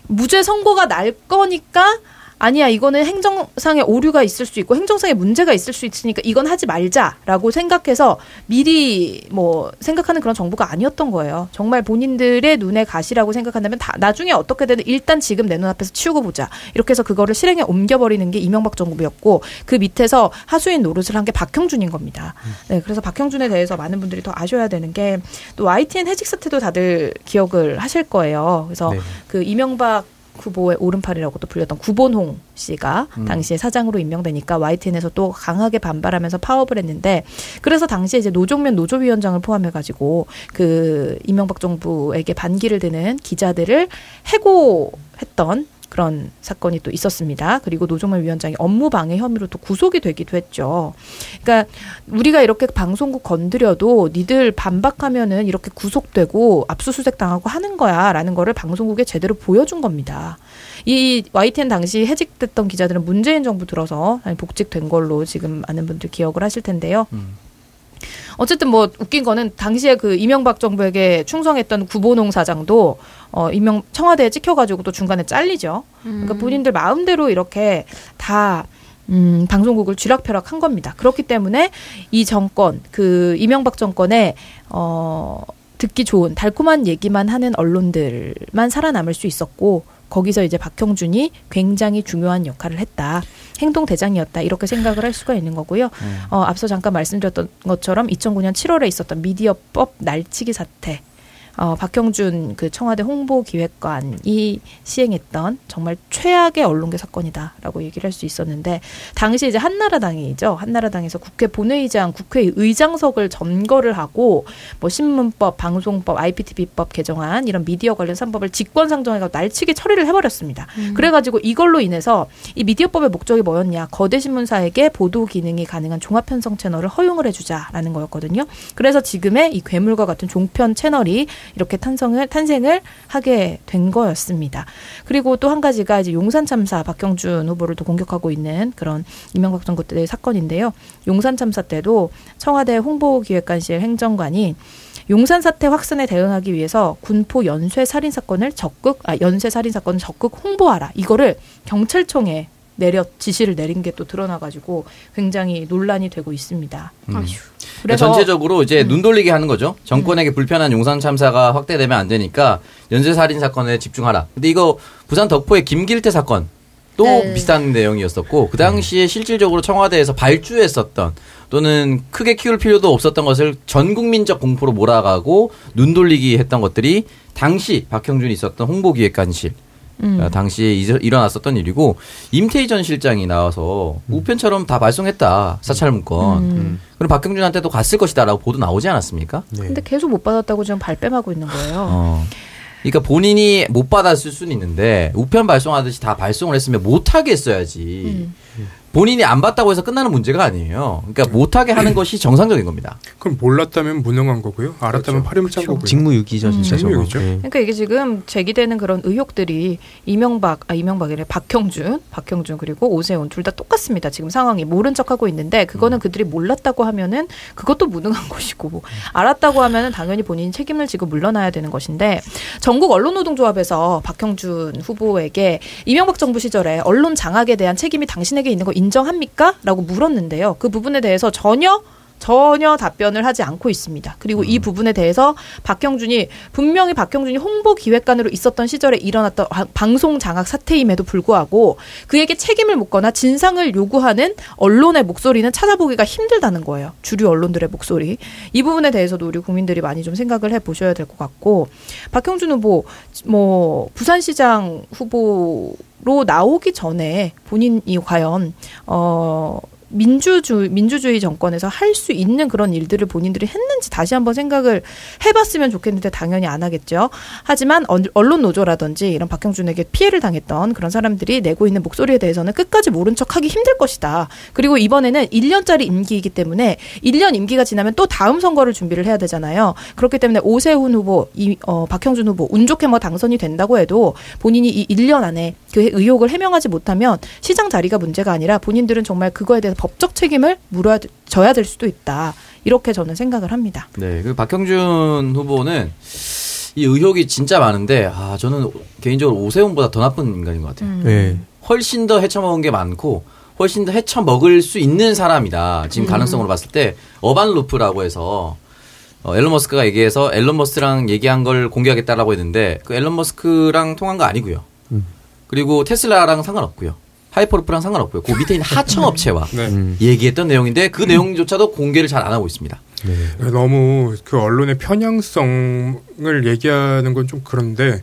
무죄 선고가 날 거니까 아니야 이거는 행정상의 오류가 있을 수 있고 행정상의 문제가 있을 수 있으니까 이건 하지 말자라고 생각해서 미리 뭐 생각하는 그런 정부가 아니었던 거예요. 정말 본인들의 눈에 가시라고 생각한다면 다 나중에 어떻게 되든 일단 지금 내 눈앞에서 치우고 보자 이렇게 해서 그거를 실행에 옮겨버리는 게 이명박 정부였고 그 밑에서 하수인 노릇을 한 게 박형준인 겁니다. 네, 그래서 박형준에 대해서 많은 분들이 더 아셔야 되는 게 또 YTN 해직 사태도 다들 기억을 하실 거예요. 그래서 네. 그 이명박 후보의 오른팔이라고도 불렸던 구본홍 씨가 음. 당시에 사장으로 임명되니까 YTN에서 또 강하게 반발하면서 파업을 했는데 그래서 당시에 이제 노종면 노조위원장을 포함해 가지고 그 이명박 정부에게 반기를 드는 기자들을 해고했던 그런 사건이 또 있었습니다. 그리고 노종면 위원장이 업무 방해 혐의로 또 구속이 되기도 했죠. 그러니까 우리가 이렇게 방송국 건드려도 니들 반박하면은 이렇게 구속되고 압수수색 당하고 하는 거야라는 거를 방송국에 제대로 보여준 겁니다. 이 YTN 당시 해직됐던 기자들은 문재인 정부 들어서 복직된 걸로 지금 많은 분들 기억을 하실 텐데요. 어쨌든 뭐 웃긴 거는 당시에 그 이명박 정부에게 충성했던 구본홍 사장도 어 이명 청와대에 찍혀가지고 또 중간에 잘리죠. 그러니까 본인들 마음대로 이렇게 다 음, 방송국을 쥐락펴락 한 겁니다. 그렇기 때문에 이 정권, 그 이명박 정권에 어, 듣기 좋은 달콤한 얘기만 하는 언론들만 살아남을 수 있었고 거기서 이제 박형준이 굉장히 중요한 역할을 했다. 행동 대장이었다. 이렇게 생각을 할 수가 있는 거고요. 어, 앞서 잠깐 말씀드렸던 것처럼 2009년 7월에 있었던 미디어법 날치기 사태. 어, 박형준 그 청와대 홍보기획관이 시행했던 정말 최악의 언론계 사건이다라고 얘기를 할 수 있었는데 당시 이제 한나라당이죠. 한나라당에서 국회 본회의장, 국회 의장석을 점거를 하고 뭐 신문법, 방송법, IPTV법 개정안 이런 미디어 관련 3법을 직권상정해서 날치기 처리를 해버렸습니다. 그래가지고 이걸로 인해서 이 미디어법의 목적이 뭐였냐? 거대 신문사에게 보도 기능이 가능한 종합 편성 채널을 허용을 해주자라는 거였거든요. 그래서 지금의 이 괴물과 같은 종편 채널이 이렇게 탄성을 탄생을 하게 된 거였습니다. 그리고 또 한 가지가 이제 용산 참사 박형준 후보를 또 공격하고 있는 그런 이명박 정부 때의 사건인데요. 용산 참사 때도 청와대 홍보기획관실 행정관이 용산 사태 확산에 대응하기 위해서 군포 연쇄 살인 사건을 적극 아 연쇄 살인 사건을 적극 홍보하라 이거를 경찰청에 내려 지시를 내린 게 또 드러나가지고 굉장히 논란이 되고 있습니다. 음. 그래서 전체적으로 이제 음. 눈 돌리게 하는 거죠. 정권에게 불편한 용산 참사가 확대되면 안 되니까 연쇄 살인 사건에 집중하라. 근데 이거 부산 덕포의 김길태 사건 또 네. 비슷한 내용이었었고 그 당시에 실질적으로 청와대에서 발주했었던 또는 크게 키울 필요도 없었던 것을 전 국민적 공포로 몰아가고 눈 돌리기 했던 것들이 당시 박형준이 있었던 홍보기획관실 음. 어, 당시에 이- 일어났었던 일이고 임태희 전 실장이 나와서 우편처럼 다 발송했다 사찰 문건. 음. 그럼 박형준한테도 갔을 것이다라고 보도 나오지 않았습니까? 네. 근데 계속 못 받았다고 지금 발뺌하고 있는 거예요. 어. 그러니까 본인이 못 받았을 수는 있는데 우편 발송하듯이 다 발송을 했으면 못하게 했어야지. 음. 본인이 안 받다고 해서 끝나는 문제가 아니에요. 그러니까 못하게 하는 것이 정상적인 겁니다. 그럼 몰랐다면 무능한 거고요. 알았다면 그렇죠. 파렴을 짠 거고요. 직무유기죠 진짜 저거. 직무유기죠. 네. 그러니까 이게 지금 제기되는 그런 의혹들이 이명박 아 이명박이래 박형준 박형준 그리고 오세훈 둘 다 똑같습니다. 지금 상황이 모른 척하고 있는데 그거는 그들이 몰랐다고 하면은 그것도 무능한 (laughs) 것이고 알았다고 하면은 당연히 본인이 책임을 지고 물러나야 되는 것인데 전국 언론노동조합에서 박형준 후보에게 이명박 정부 시절에 언론 장악에 대한 책임이 당신에게 있는 거 인정합니까? 라고 물었는데요. 그 부분에 대해서 전혀 전혀 답변을 하지 않고 있습니다. 그리고 이 부분에 대해서 박형준이 분명히 박형준이 홍보 기획관으로 있었던 시절에 일어났던 아- 방송 장악 사태임에도 불구하고 그에게 책임을 묻거나 진상을 요구하는 언론의 목소리는 찾아보기가 힘들다는 거예요. 주류 언론들의 목소리. 이 부분에 대해서도 우리 국민들이 많이 좀 생각을 해 보셔야 될 것 같고 박형준 후보 뭐 부산시장 후보 로 나오기 전에 본인이 과연 어 민주주의 민주주의 정권에서 할 수 있는 그런 일들을 본인들이 했는지 다시 한번 생각을 해봤으면 좋겠는데 당연히 안 하겠죠. 하지만 언- 언론 노조라든지 이런 박형준에게 피해를 당했던 그런 사람들이 내고 있는 목소리에 대해서는 끝까지 모른 척하기 힘들 것이다. 그리고 이번에는 1년짜리 임기이기 때문에 1년 임기가 지나면 또 다음 선거를 준비를 해야 되잖아요. 그렇기 때문에 오세훈 후보, 이 어, 박형준 후보 운 좋게 뭐 당선이 된다고 해도 본인이 이 1년 안에 그 의혹을 해명하지 못하면 시장 자리가 문제가 아니라 본인들은 정말 그거에 대해서 법적 책임을 물어야 돼- 져야 될 수도 있다. 이렇게 저는 생각을 합니다. 네, 그 박형준 후보는 이 의혹이 진짜 많은데 아 저는 개인적으로 오세훈보다 더 나쁜 인간인 것 같아요. 네. 훨씬 더 헤쳐먹은 게 많고 훨씬 더 헤쳐먹을 수 있는 사람이다. 음. 지금 가능성으로 봤을 때 어반 루프라고 해서 어, 앨런 머스크가 얘기해서 앨런 머스크랑 얘기한 걸 공개하겠다라고 했는데 그 앨런 머스크랑 통한 거 아니고요. 음. 그리고 테슬라랑 상관없고요. 하이퍼루프랑 상관없고요. 그 밑에 있는 (laughs) 하청 업체와 네. 음. 얘기했던 내용인데 그 내용조차도 공개를 잘 안 하고 있습니다. 네. 너무 그 언론의 편향성을 얘기하는 건 좀 그런데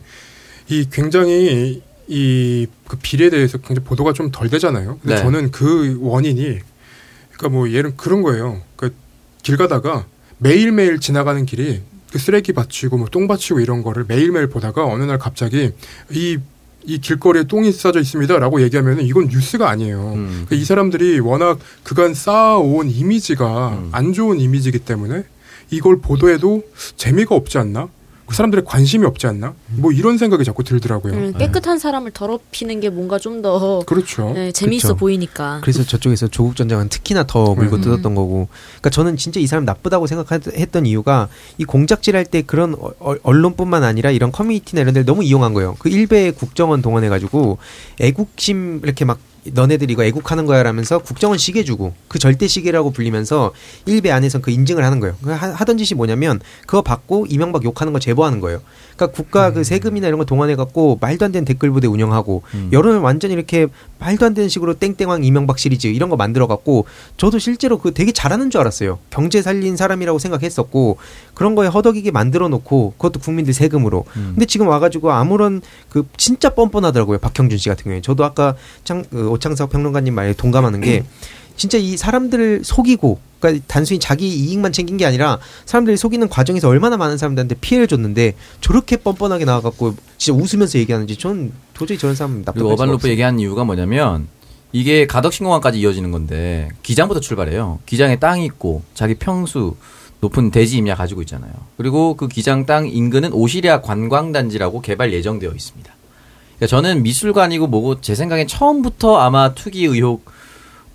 이 굉장히 이 그 비리에 대해서 굉장히 보도가 좀 덜 되잖아요. 근데 네. 저는 그 원인이 그러니까 뭐 예를 그런 거예요. 그길 가다가 매일매일 지나가는 길이 그 쓰레기 받치고 뭐 똥 받치고 이런 거를 매일매일 보다가 어느 날 갑자기 이 이 길거리에 똥이 싸져 있습니다라고 얘기하면 이건 뉴스가 아니에요. 음. 그러니까 이 사람들이 워낙 그간 쌓아온 이미지가 음. 안 좋은 이미지이기 때문에 이걸 보도해도 재미가 없지 않나? 그 사람들의 관심이 없지 않나? 뭐 이런 생각이 자꾸 들더라고요. 음, 깨끗한 사람을 더럽히는 게 뭔가 좀 더 그렇죠. 네, 재미있어 그쵸. 보이니까. 그래서 저쪽에서 조국 전장은 특히나 더 물고 음. 뜯었던 거고. 그러니까 저는 진짜 이 사람 나쁘다고 생각했던 이유가 이 공작질 할 때 그런 어- 어- 언론뿐만 아니라 이런 커뮤니티나 이런 데를 너무 이용한 거예요. 그 일베 국정원 동원해 가지고 애국심 이렇게 막 너네들 이거 애국하는 거야 라면서 국정원 시계 주고 그 절대 시계라고 불리면서 일베 안에서 그 인증을 하는 거예요. 그 하- 하던 짓이 뭐냐면 그거 받고 이명박 욕하는 거 제보하는 거예요. 그러니까 국가 그 세금이나 이런 거 동원해 갖고 말도 안 되는 댓글 부대 운영하고 음. 여론을 완전 이렇게 말도 안 되는 식으로 땡땡왕 이명박 시리즈 이런 거 만들어 갖고 저도 실제로 그 되게 잘하는 줄 알았어요. 경제 살린 사람이라고 생각했었고 그런 거에 허덕이게 만들어 놓고 그것도 국민들 세금으로. 음. 근데 지금 와가지고 아무런 그 진짜 뻔뻔하더라고요. 박형준 씨 같은 경우에 저도 아까 장, 그 오창석 평론가님 말에 동감하는 게 (clears throat) 진짜 이 사람들을 속이고 그러니까 단순히 자기 이익만 챙긴 게 아니라 사람들이 속이는 과정에서 얼마나 많은 사람들한테 피해를 줬는데 저렇게 뻔뻔하게 나와갖고 진짜 웃으면서 얘기하는지 전 도저히 저런 사람 그리고 어반로프 얘기한 이유가 뭐냐면 이게 가덕신공항까지 이어지는 건데 기장부터 출발해요. 기장에 땅이 있고 자기 평수 높은 대지 임야 가지고 있잖아요. 그리고 그 기장 땅 인근은 오시리아 관광단지라고 개발 예정되어 있습니다. 그러니까 저는 미술관이고 뭐고 제 생각엔 처음부터 아마 투기 의혹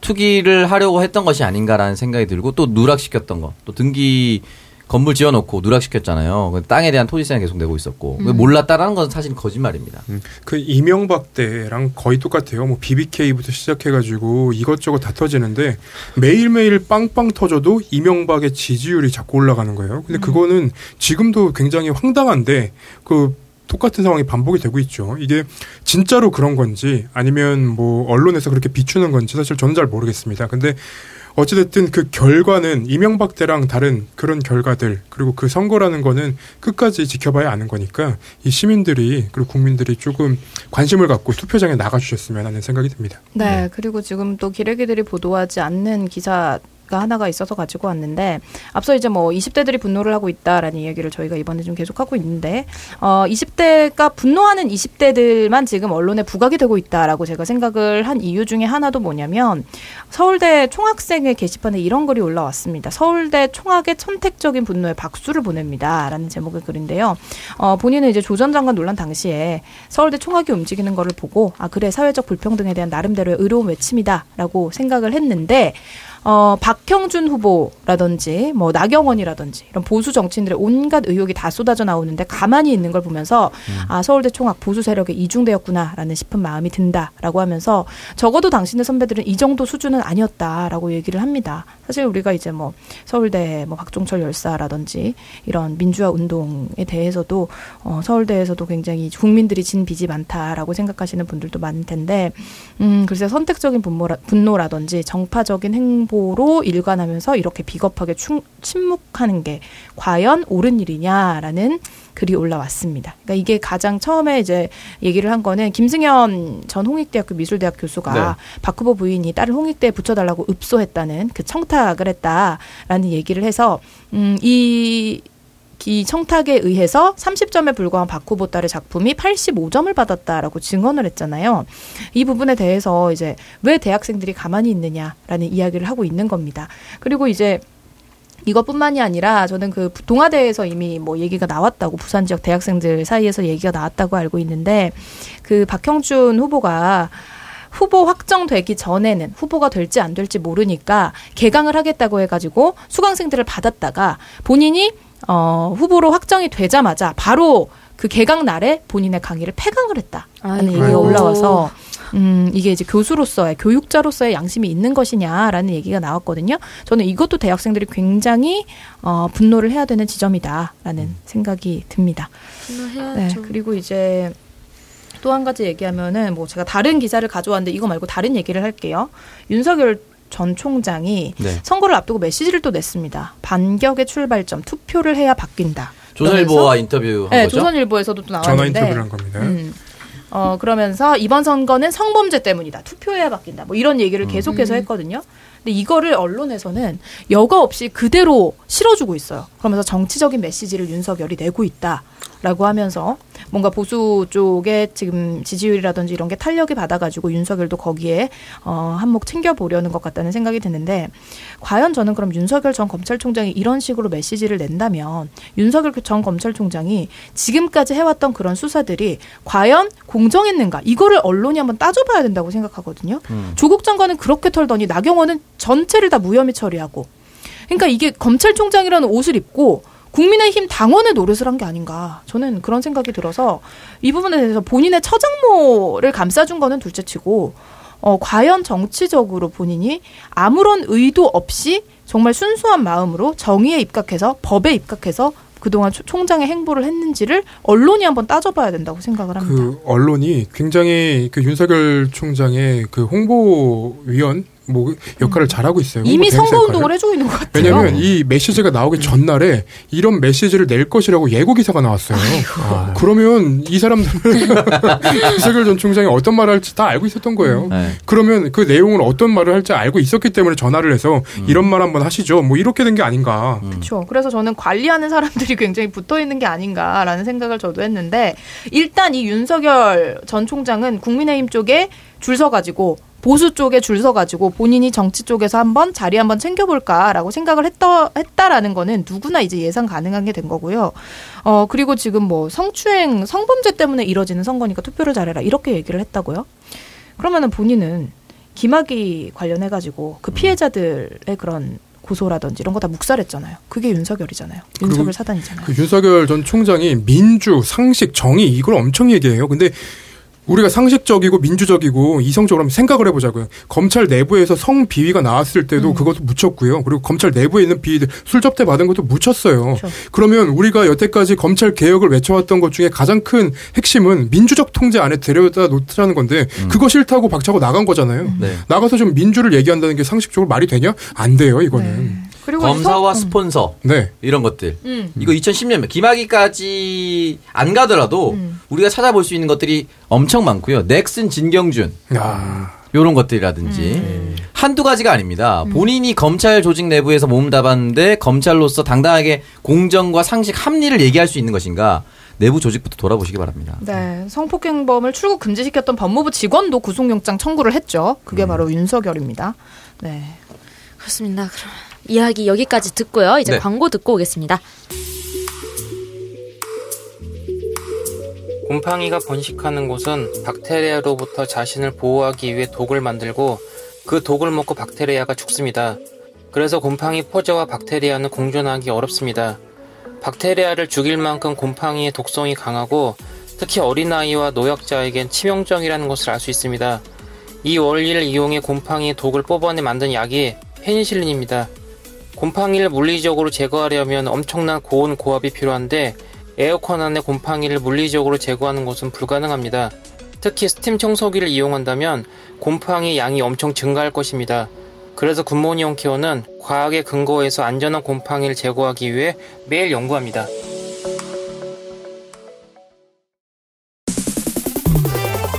투기를 하려고 했던 것이 아닌가라는 생각이 들고 또 누락시켰던 거. 또 등기 건물 지어놓고 누락시켰잖아요. 그 땅에 대한 토지세는 계속 내고 있었고 음. 몰랐다라는 건 사실 거짓말입니다. 그 이명박 때랑 거의 똑같아요. 뭐 BBK부터 시작해가지고 이것저것 다 터지는데 매일매일 빵빵 터져도 이명박의 지지율이 자꾸 올라가는 거예요. 근데 그거는 지금도 굉장히 황당한데 그 똑같은 상황이 반복이 되고 있죠. 이게 진짜로 그런 건지 아니면 뭐 언론에서 그렇게 비추는 건지 사실 저는 잘 모르겠습니다. 근데 어찌됐든 그 결과는 이명박 때랑 다른 그런 결과들 그리고 그 선거라는 거는 끝까지 지켜봐야 아는 거니까 이 시민들이 그리고 국민들이 조금 관심을 갖고 투표장에 나가주셨으면 하는 생각이 듭니다. 네, 그리고 지금 또 기레기들이 보도하지 않는 기사 가 하나가 있어서 가지고 왔는데 앞서 이제 뭐 20대들이 분노를 하고 있다라는 이야기를 저희가 이번에 좀 계속 하고 있는데 어 20대가 분노하는 20대들만 지금 언론에 부각이 되고 있다라고 제가 생각을 한 이유 중에 하나도 뭐냐면 서울대 총학생회 게시판에 이런 글이 올라왔습니다. 서울대 총학의 선택적인 분노에 박수를 보냅니다라는 제목의 글인데요. 어 본인은 이제 조 전 장관 논란 당시에 서울대 총학이 움직이는 거를 보고 아 그래 사회적 불평등에 대한 나름대로의 의로운 외침이다라고 생각을 했는데 어, 박형준 후보라든지 뭐 나경원이라든지 이런 보수 정치인들의 온갖 의혹이 다 쏟아져 나오는데 가만히 있는 걸 보면서 아 서울대 총학 보수 세력에 이중되었구나라는 싶은 마음이 든다라고 하면서 적어도 당신의 선배들은 이 정도 수준은 아니었다라고 얘기를 합니다. 사실 우리가 이제 뭐 서울대 뭐 박종철 열사라든지 이런 민주화 운동에 대해서도 어, 서울대에서도 굉장히 국민들이 진 빚이 많다라고 생각하시는 분들도 많을 텐데 음 글쎄 선택적인 분노라, 분노라든지 정파적인 행보로 일관하면서 이렇게 비겁하게 충, 침묵하는 게 과연 옳은 일이냐라는 글이 올라왔습니다. 그러니까 이게 가장 처음에 이제 얘기를 한 거는 김승현 전 홍익대학교 미술대학 교수가 네. 박 후보 부인이 딸을 홍익대에 붙여달라고 읍소했다는 그 청탁 을 했다라는 얘기를 해서 음, 이이 청탁에 의해서 30점에 불과한 딸의 작품이 85점을 받았다라고 증언을 했잖아요. 이 부분에 대해서 이제 왜 대학생들이 가만히 있느냐라는 이야기를 하고 있는 겁니다. 그리고 이제 이것뿐만이 아니라 저는 그 동아대에서 이미 뭐 얘기가 나왔다고 부산 지역 대학생들 사이에서 얘기가 나왔다고 알고 있는데 그 박형준 후보가 후보 확정되기 전에는 후보가 될지 안 될지 모르니까 개강을 하겠다고 해가지고 수강생들을 받았다가 본인이 어 후보로 확정이 되자마자 바로 그 개강 날에 본인의 강의를 폐강을 했다라는 아이고. 얘기가 올라와서 음, 이게 이제 교수로서의 교육자로서의 양심이 있는 것이냐라는 얘기가 나왔거든요. 저는 이것도 대학생들이 굉장히 어, 분노를 해야 되는 지점이다라는 생각이 듭니다. 네, 분노해야죠. 그리고 이제 또 한 가지 얘기하면은 뭐 제가 다른 기사를 가져왔는데 이거 말고 다른 얘기를 할게요. 윤석열 전 총장이 네. 선거를 앞두고 메시지를 또 냈습니다. 반격의 출발점 투표를 해야 바뀐다. 조선일보와 인터뷰한 네, 거죠? 조선일보에서도 또 전화 나왔는데 인터뷰를 한 겁니다. 음, 어, 그러면서 이번 선거는 성범죄 때문이다. 투표해야 바뀐다. 뭐 이런 얘기를 계속해서 했거든요. 근데 이거를 언론에서는 여과 없이 그대로 실어주고 있어요. 그러면서 정치적인 메시지를 윤석열이 내고 있다라고 하면서 뭔가 보수 쪽에 지금 지지율이라든지 이런 게 탄력이 받아가지고 윤석열도 거기에 어, 한몫 챙겨보려는 것 같다는 생각이 드는데 과연 저는 그럼 윤석열 전 검찰총장이 이런 식으로 메시지를 낸다면 윤석열 전 검찰총장이 지금까지 해왔던 그런 수사들이 과연 공정했는가 이거를 언론이 한번 따져봐야 된다고 생각하거든요. 조국 장관은 그렇게 털더니 나경원은 전체를 다 무혐의 처리하고 그러니까 이게 검찰총장이라는 옷을 입고 국민의힘 당원의 노릇을 한 게 아닌가 저는 그런 생각이 들어서 이 부분에 대해서 본인의 처장모를 감싸준 거는 둘째치고 어, 과연 정치적으로 본인이 아무런 의도 없이 정말 순수한 마음으로 정의에 입각해서 법에 입각해서 그동안 초- 총장의 행보를 했는지를 언론이 한번 따져봐야 된다고 생각을 합니다. 그 언론이 굉장히 그 윤석열 총장의 그 홍보위원 뭐 역할을 잘하고 있어요. 이미 선거 운동을. 해주고 있는 것 같아요. 왜냐하면 이 메시지가 나오기 전날에 이런 메시지를 낼 것이라고 예고 기사가 나왔어요. 아, 그러면 이 사람들은 (laughs) 윤석열 전 총장이 어떤 말을 할지 다 알고 있었던 거예요. 네. 그러면 그 내용을 어떤 말을 할지 알고 있었기 때문에 전화를 해서 음. 이런 말 한번 하시죠. 뭐 이렇게 된 게 아닌가. 그렇죠. 그래서 저는 관리하는 사람들이 굉장히 붙어 있는 게 아닌가라는 생각을 저도 했는데 일단 이 윤석열 전 총장은 국민의힘 쪽에 줄 서가지고 보수 쪽에 줄 서가지고 본인이 정치 쪽에서 한번 자리 한번 챙겨볼까라고 생각을 했다 했다라는 거는 누구나 이제 예상 가능한 게 된 거고요. 어 그리고 지금 뭐 성추행 성범죄 때문에 이뤄지는 선거니까 투표를 잘해라 이렇게 얘기를 했다고요. 그러면은 본인은 김학의 관련해 가지고 그 피해자들의 그런 고소라든지 이런 거 다 묵살했잖아요. 그게 윤석열이잖아요. 윤석열 사단이잖아요. 그 윤석열 전 총장이 민주, 상식, 정의 이걸 엄청 얘기해요. 근데 우리가 상식적이고 민주적이고 이성적으로 한번 생각을 해보자고요. 검찰 내부에서 성 비위가 나왔을 때도 음. 그것도 묻혔고요. 그리고 검찰 내부에 있는 비위들 술 접대 받은 것도 묻혔어요. 그렇죠. 그러면 우리가 여태까지 검찰 개혁을 외쳐왔던 것 중에 가장 큰 핵심은 민주적 통제 안에 데려다 놓자는 건데 그거 싫다고 박차고 나간 거잖아요. 네. 나가서 좀 민주를 얘기한다는 게 상식적으로 말이 되냐? 안 돼요, 이거는. 그리고 검사와 성- 스폰서 네. 이런 것들. 음. 이거 2010년 김학의까지 안 가더라도 음. 우리가 찾아볼 수 있는 것들이 엄청 많고요. 넥슨 진경준 야. 요런 것들이라든지 한두 가지가 아닙니다. 본인이 검찰 조직 내부에서 몸담았는데 검찰로서 당당하게 공정과 상식 합리를 얘기할 수 있는 것인가 내부 조직부터 돌아보시기 바랍니다. 네, 성폭행범을 출국 금지시켰던 법무부 직원도 구속영장 청구를 했죠. 음. 그게 바로 윤석열입니다. 네. 그렇습니다. 그럼 이야기 여기까지 듣고요. 이제 네. 광고 듣고 오겠습니다. 곰팡이가 번식하는 곳은 박테리아로부터 자신을 보호하기 위해 독을 만들고 그 독을 먹고 박테리아가 죽습니다. 그래서 곰팡이 포자와 박테리아는 공존하기 어렵습니다. 박테리아를 죽일 만큼 곰팡이의 독성이 강하고 특히 어린아이와 노약자에겐 치명적이라는 것을 알 수 있습니다. 이 원리를 이용해 곰팡이의 독을 뽑아내 만든 약이 페니실린입니다. 곰팡이를 물리적으로 제거하려면 엄청난 고온 고압이 필요한데 에어컨 안에 곰팡이를 물리적으로 제거하는 것은 불가능합니다. 특히 스팀 청소기를 이용한다면 곰팡이 양이 엄청 증가할 것입니다. 그래서 굿모닝 홈케어는 과학에 근거해서 안전한 곰팡이를 제거하기 위해 매일 연구합니다.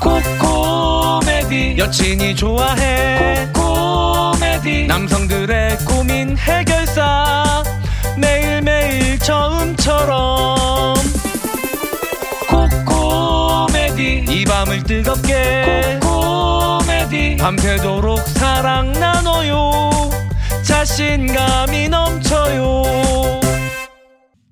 코코메디 여친이 좋아해 코코 메디 남성들의 고민 해결사. 매일매일 처음처럼. 코코메디. 이 밤을 뜨겁게. 코코메디. 밤새도록 사랑 나눠요. 자신감이 넘쳐요.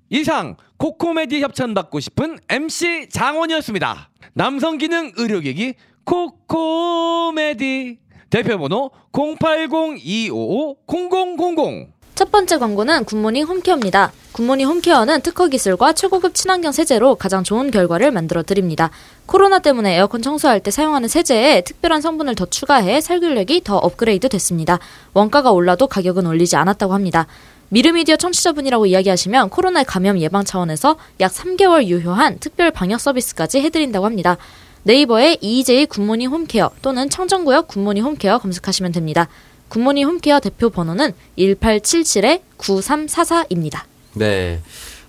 이상 코코메디 협찬 받고 싶은 MC 장원이었습니다. 남성 기능 의료기기 코코메디 대표번호 080-255-0000 첫 번째 광고는 굿모닝 홈케어입니다. 굿모닝 홈케어는 특허 기술과 최고급 친환경 세제로 가장 좋은 결과를 만들어 드립니다. 코로나 때문에 에어컨 청소할 때 사용하는 세제에 특별한 성분을 더 추가해 살균력이 더 업그레이드 됐습니다. 원가가 올라도 가격은 올리지 않았다고 합니다. 미르미디어 청취자분이라고 이야기하시면 코로나 감염 예방 차원에서 약 3개월 유효한 특별 방역 서비스까지 해드린다고 합니다. 네이버에 EJ 굿모닝 홈케어 또는 청정구역 굿모닝 홈케어 검색하시면 됩니다. 굿모닝 홈케어 대표 번호는 1877-9344입니다. 네.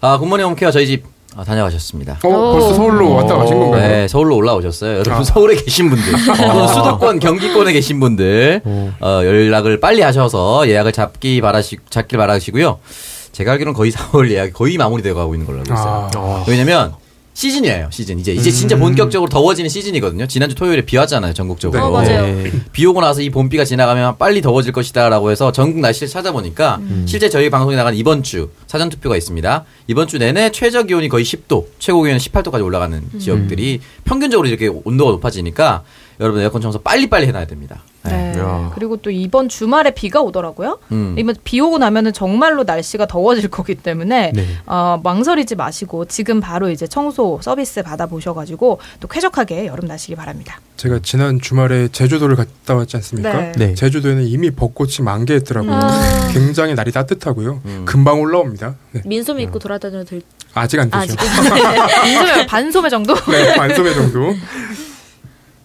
아, 굿모닝 홈케어 저희 집 어, 다녀가셨습니다. 어, 벌써 서울로 왔다 가신 건가요? 네, 서울로 올라오셨어요. 여러분 아. 서울에 계신 분들, (laughs) 또는 수도권, 경기권에 계신 분들 어, 연락을 빨리 하셔서 예약을 잡기 바라시 잡길 바라시고요. 제가 알기로는 거의 (laughs) 4월 예약이 거의 마무리되어 가고 있는 걸로 알고 있어요. 아. 왜냐면 시즌이에요, 시즌. 이제 이제 진짜 본격적으로 더워지는 시즌이거든요. 지난주 토요일에 비 왔잖아요, 전국적으로. 어, 맞아요. 네. 비 오고 나서 이 봄비가 지나가면 빨리 더워질 것이다라고 해서 전국 날씨를 찾아보니까 실제 저희 방송에 나간 이번 주 사전 투표가 있습니다. 이번 주 내내 최저 기온이 거의 10도, 최고 기온은 18도까지 올라가는 지역들이 평균적으로 이렇게 온도가 높아지니까 여러분 에어컨 청소 빨리빨리 해놔야 됩니다. 네. 네. 야. 그리고 또 이번 주말에 비가 오더라고요. 음. 이번 비 오고 나면은 정말로 날씨가 더워질 거기 때문에 네. 어, 망설이지 마시고 지금 바로 이제 청소 서비스 받아보셔가지고 또 쾌적하게 여름 나시기 바랍니다. 제가 지난 주말에 제주도를 갔다 왔지 않습니까? 네. 네. 제주도에는 이미 벚꽃이 만개했더라고요. 아. 굉장히 날이 따뜻하고요. 음. 금방 올라옵니다. 네. 민소매 입고 돌아다녀도 될 아직 안 되죠. 아직. 인소매 (laughs) 반소매 정도? 네, 반소매 정도. (laughs)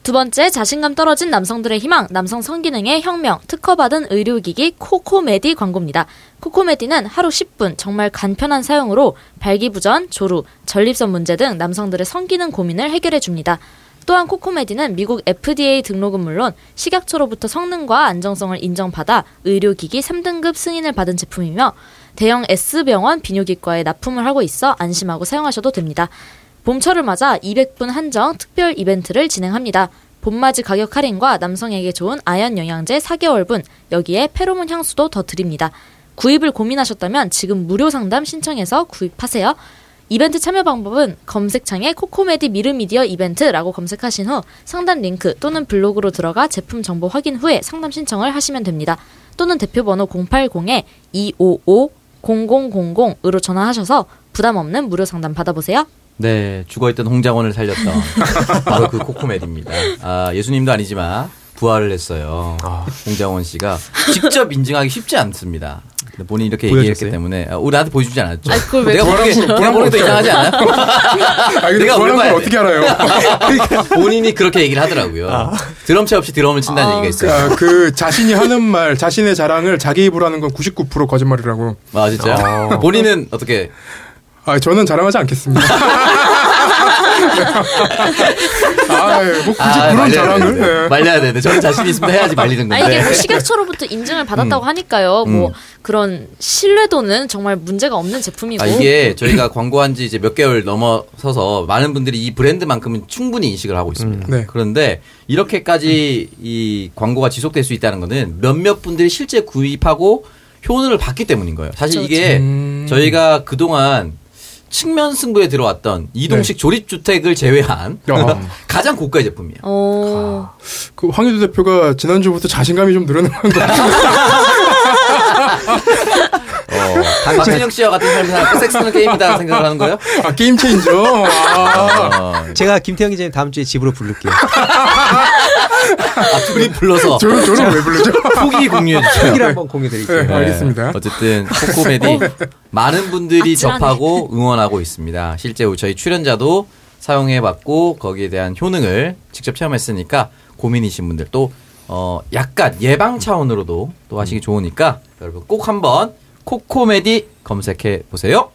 두 번째, 자신감 떨어진 남성들의 희망, 남성 성기능의 혁명, 특허받은 의료기기 코코메디 광고입니다. 코코메디는 하루 10분 정말 간편한 사용으로 발기부전, 조루, 전립선 문제 등 남성들의 성기능 고민을 해결해 줍니다. 또한 코코메디는 미국 FDA 등록은 물론 식약처로부터 성능과 안정성을 인정받아 의료기기 3등급 승인을 받은 제품이며 대형 S병원 비뇨기과에 납품을 하고 있어 안심하고 사용하셔도 됩니다. 봄철을 맞아 200분 한정 특별 이벤트를 진행합니다. 봄맞이 가격 할인과 남성에게 좋은 아연 영양제 4개월분, 여기에 페로몬 향수도 더 드립니다. 구입을 고민하셨다면 지금 무료 상담 신청해서 구입하세요. 이벤트 참여 방법은 검색창에 코코메디 미르미디어 이벤트라고 검색하신 후 상단 링크 또는 블로그로 들어가 제품 정보 확인 후에 상담 신청을 하시면 됩니다. 또는 대표번호 080-255-0000으로 전화하셔서 부담 없는 무료 상담 받아보세요. 네, 죽어있던 홍장원을 살렸던 (laughs) 바로 그 코코메디입니다. 아, 예수님도 아니지만 부활을 했어요. 홍장원 씨가 직접 인증하기 쉽지 않습니다. 근데 본인이 이렇게 얘기했기 보여줬어요? 때문에 아, 우리한테 보여주지 않았죠. 아니, 그걸 왜 내가 모르게? 내가 모르게 또 이상하지 않아요? 아, 내가 그런 얼마야 걸 어떻게 알아요? (laughs) 본인이 그렇게 얘기를 하더라고요. 드럼체 없이 드럼을 친다는 얘기가 있어요. 아, 그 자신이 하는 말, 자신의 자랑을 자기 입으로 하는 건 99% 거짓말이라고. 아, 진짜요? 어. 본인은 어떻게 아, 저는 자랑하지 않겠습니다. (laughs) 아, 뭐 굳이 아, 그런 말려야 자랑을. 네. 말려야 되는데 저는 자신 있으면 해야지 말리는 아, 이게 건데. 뭐 식약처로부터 인증을 받았다고 하니까요. 뭐 음. 그런 신뢰도는 정말 문제가 없는 제품이고. 아, 이게 저희가 광고한 지 이제 몇 개월 넘어서서 많은 분들이 이 브랜드만큼은 충분히 인식을 하고 있습니다. 음, 네. 그런데 이렇게까지 이 광고가 지속될 수 있다는 것은 몇몇 분들이 실제 구입하고 효능을 봤기 때문인 거예요. 사실 그쵸, 이게 음. 저희가 그동안 측면 승부에 들어왔던 이동식 조립주택을 제외한 야. (laughs) 가장 고가의 제품이에요. 어. 그 황희도 대표가 지난주부터 자신감이 좀 늘어나는 것 같아요. (laughs) 어, 박진영 씨와 같은 삶을 사는 섹스는 게임이다 생각을 하는 거예요? 아, 게임 체인저. 아. 어, 제가 김태형 기자님 다음 주에 집으로 부를게요. (laughs) 아, 둘이 불러서 (laughs) 저는, 저는 왜 부르죠? 후기 (laughs) 공유해 주세요. 후기를 한번 공유드릴게요. 네, 알겠습니다. 어쨌든 코코메디 많은 분들이 아찔하네. 접하고 응원하고 있습니다. 실제 저희 출연자도 사용해봤고 거기에 대한 효능을 직접 체험했으니까 고민이신 분들 또 어, 약간 예방 차원으로도 또 하시기 좋으니까 여러분 꼭 한번 코코메디 검색해 보세요.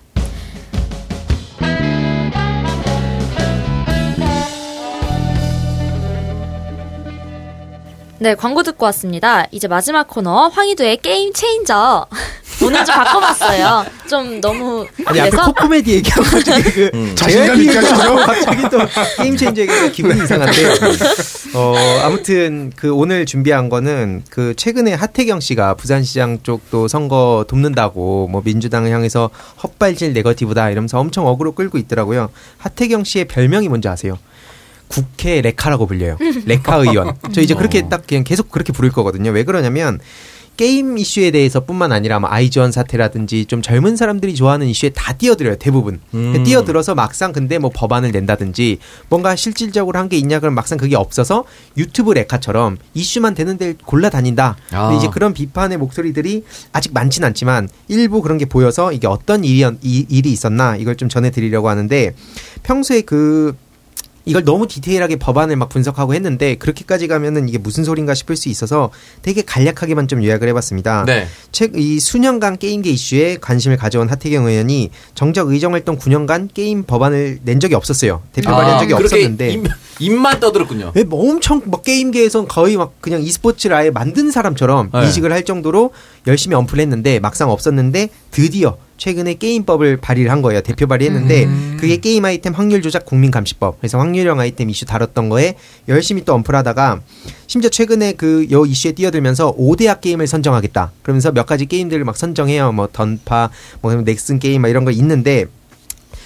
네, 광고 듣고 왔습니다. 이제 마지막 코너 황희두의 게임 체인저. (laughs) 오늘 좀 바꿔봤어요. 좀 너무 아니 앞에 그래서 코코메디 얘기하고 갑자기 그 음. 자신감 있게 하시죠? (laughs) 갑자기 또 게임 체인저 얘기가 기분이 이상한데 (laughs) 어 아무튼 그 오늘 준비한 거는 그 최근에 하태경 씨가 부산시장 쪽도 선거 돕는다고 뭐 민주당을 향해서 헛발질 네거티브다 이러면서 엄청 어그로 끌고 있더라고요. 하태경 씨의 별명이 뭔지 아세요? 국회 레카라고 불려요. 레카 의원. 저 이제 그렇게 딱 그냥 계속 그렇게 부를 거거든요. 왜 그러냐면 게임 이슈에 대해서뿐만 아니라 뭐 아이즈원 사태라든지 좀 젊은 사람들이 좋아하는 이슈에 다 뛰어들어요 대부분 음. 뛰어들어서 막상 근데 뭐 법안을 낸다든지 뭔가 실질적으로 한 게 있냐 그러면 막상 그게 없어서 유튜브 레카처럼 이슈만 되는 데를 골라 다닌다 아. 이제 그런 비판의 목소리들이 아직 많진 않지만 일부 그런 게 보여서 이게 어떤 일이, 이- 일이 있었나 이걸 좀 전해드리려고 하는데 평소에 그 이걸 너무 디테일하게 법안을 막 분석하고 했는데 그렇게까지 가면은 이게 무슨 소린가 싶을 수 있어서 되게 간략하게만 좀 요약을 해봤습니다. 네. 책이 수년간 게임계 이슈에 관심을 가져온 하태경 의원이 정적 의정활동 9년간 게임 법안을 낸 적이 없었어요. 대표 발의한 적이 아, 없었는데 입, 입만 떠들었군요. 왜뭐 엄청 막 게임계에선 거의 막 그냥 e스포츠를 아예 만든 사람처럼 네. 인식을 할 정도로 열심히 언플했는데 막상 없었는데 드디어 최근에 게임법을 발의를 한 거예요. 대표 발의했는데 그게 게임 아이템 확률 조작 국민 감시법. 그래서 확률형 아이템 이슈 다뤘던 거에 열심히 또 언플하다가 심지어 최근에 그 요 이슈에 뛰어들면서 5대악 게임을 선정하겠다. 그러면서 몇 가지 게임들을 막 선정해요. 뭐 던파, 뭐 넥슨 게임 막 이런 거 있는데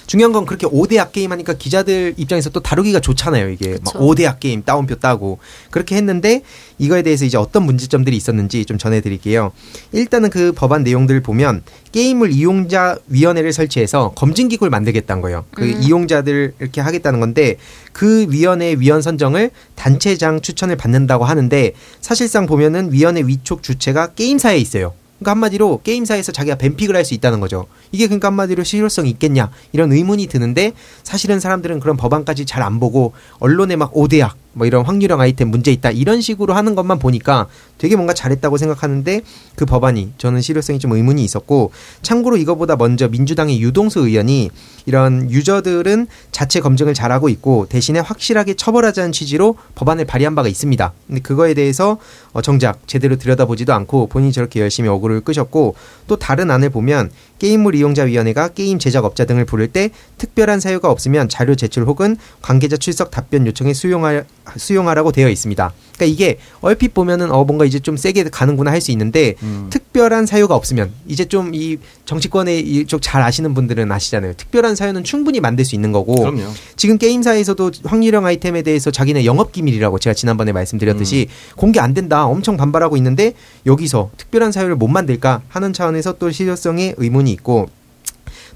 중요한 건 그렇게 5대악 게임 하니까 기자들 입장에서 또 다루기가 좋잖아요. 이게 막 그쵸. 5대악 게임 따옴표 따고 그렇게 했는데 이거에 대해서 이제 어떤 문제점들이 있었는지 좀 전해드릴게요. 일단은 그 법안 내용들을 보면 게임을 이용자 위원회를 설치해서 검증 기구를 만들겠다는 거예요. 그 음. 이용자들 이렇게 하겠다는 건데 그 위원회 위원 선정을 단체장 추천을 받는다고 하는데 사실상 보면은 위원회 위촉 주체가 게임사에 있어요. 그러니까 한마디로 게임사에서 자기가 뱀픽을 할 수 있다는 거죠. 이게 그러니까 한마디로 실효성이 있겠냐 이런 의문이 드는데 사실은 사람들은 그런 법안까지 잘 안 보고 언론에 막 오대학 뭐 이런 확률형 아이템 문제 있다 이런 식으로 하는 것만 보니까 되게 뭔가 잘했다고 생각하는데 그 법안이 저는 실효성이 좀 의문이 있었고 참고로 이거보다 먼저 민주당의 유동수 의원이 이런 유저들은 자체 검증을 잘하고 있고 대신에 확실하게 처벌하자는 취지로 법안을 발의한 바가 있습니다. 근데 그거에 대해서 어, 정작 제대로 들여다보지도 않고 본인이 저렇게 열심히 어구를 끄셨고 또 다른 안을 보면 게임물 이용자 위원회가 게임 제작업자 등을 부를 때 특별한 사유가 없으면 자료 제출 혹은 관계자 출석 답변 요청에 수용하, 수용하라고 되어 있습니다. 그러니까 이게 얼핏 보면은 어 뭔가 이제 좀 세게 가는구나 할 수 있는데 특별한 사유가 없으면 이제 좀 이 정치권에 이쪽 잘 아시는 분들은 아시잖아요. 특별한 사유는 충분히 만들 수 있는 거고 그럼요. 지금 게임사에서도 확률형 아이템에 대해서 자기네 영업 기밀이라고 제가 지난번에 말씀드렸듯이 공개 안 된다 엄청 반발하고 있는데 여기서 특별한 사유를 못 만들까 하는 차원에서 또 실효성에 의문이 있고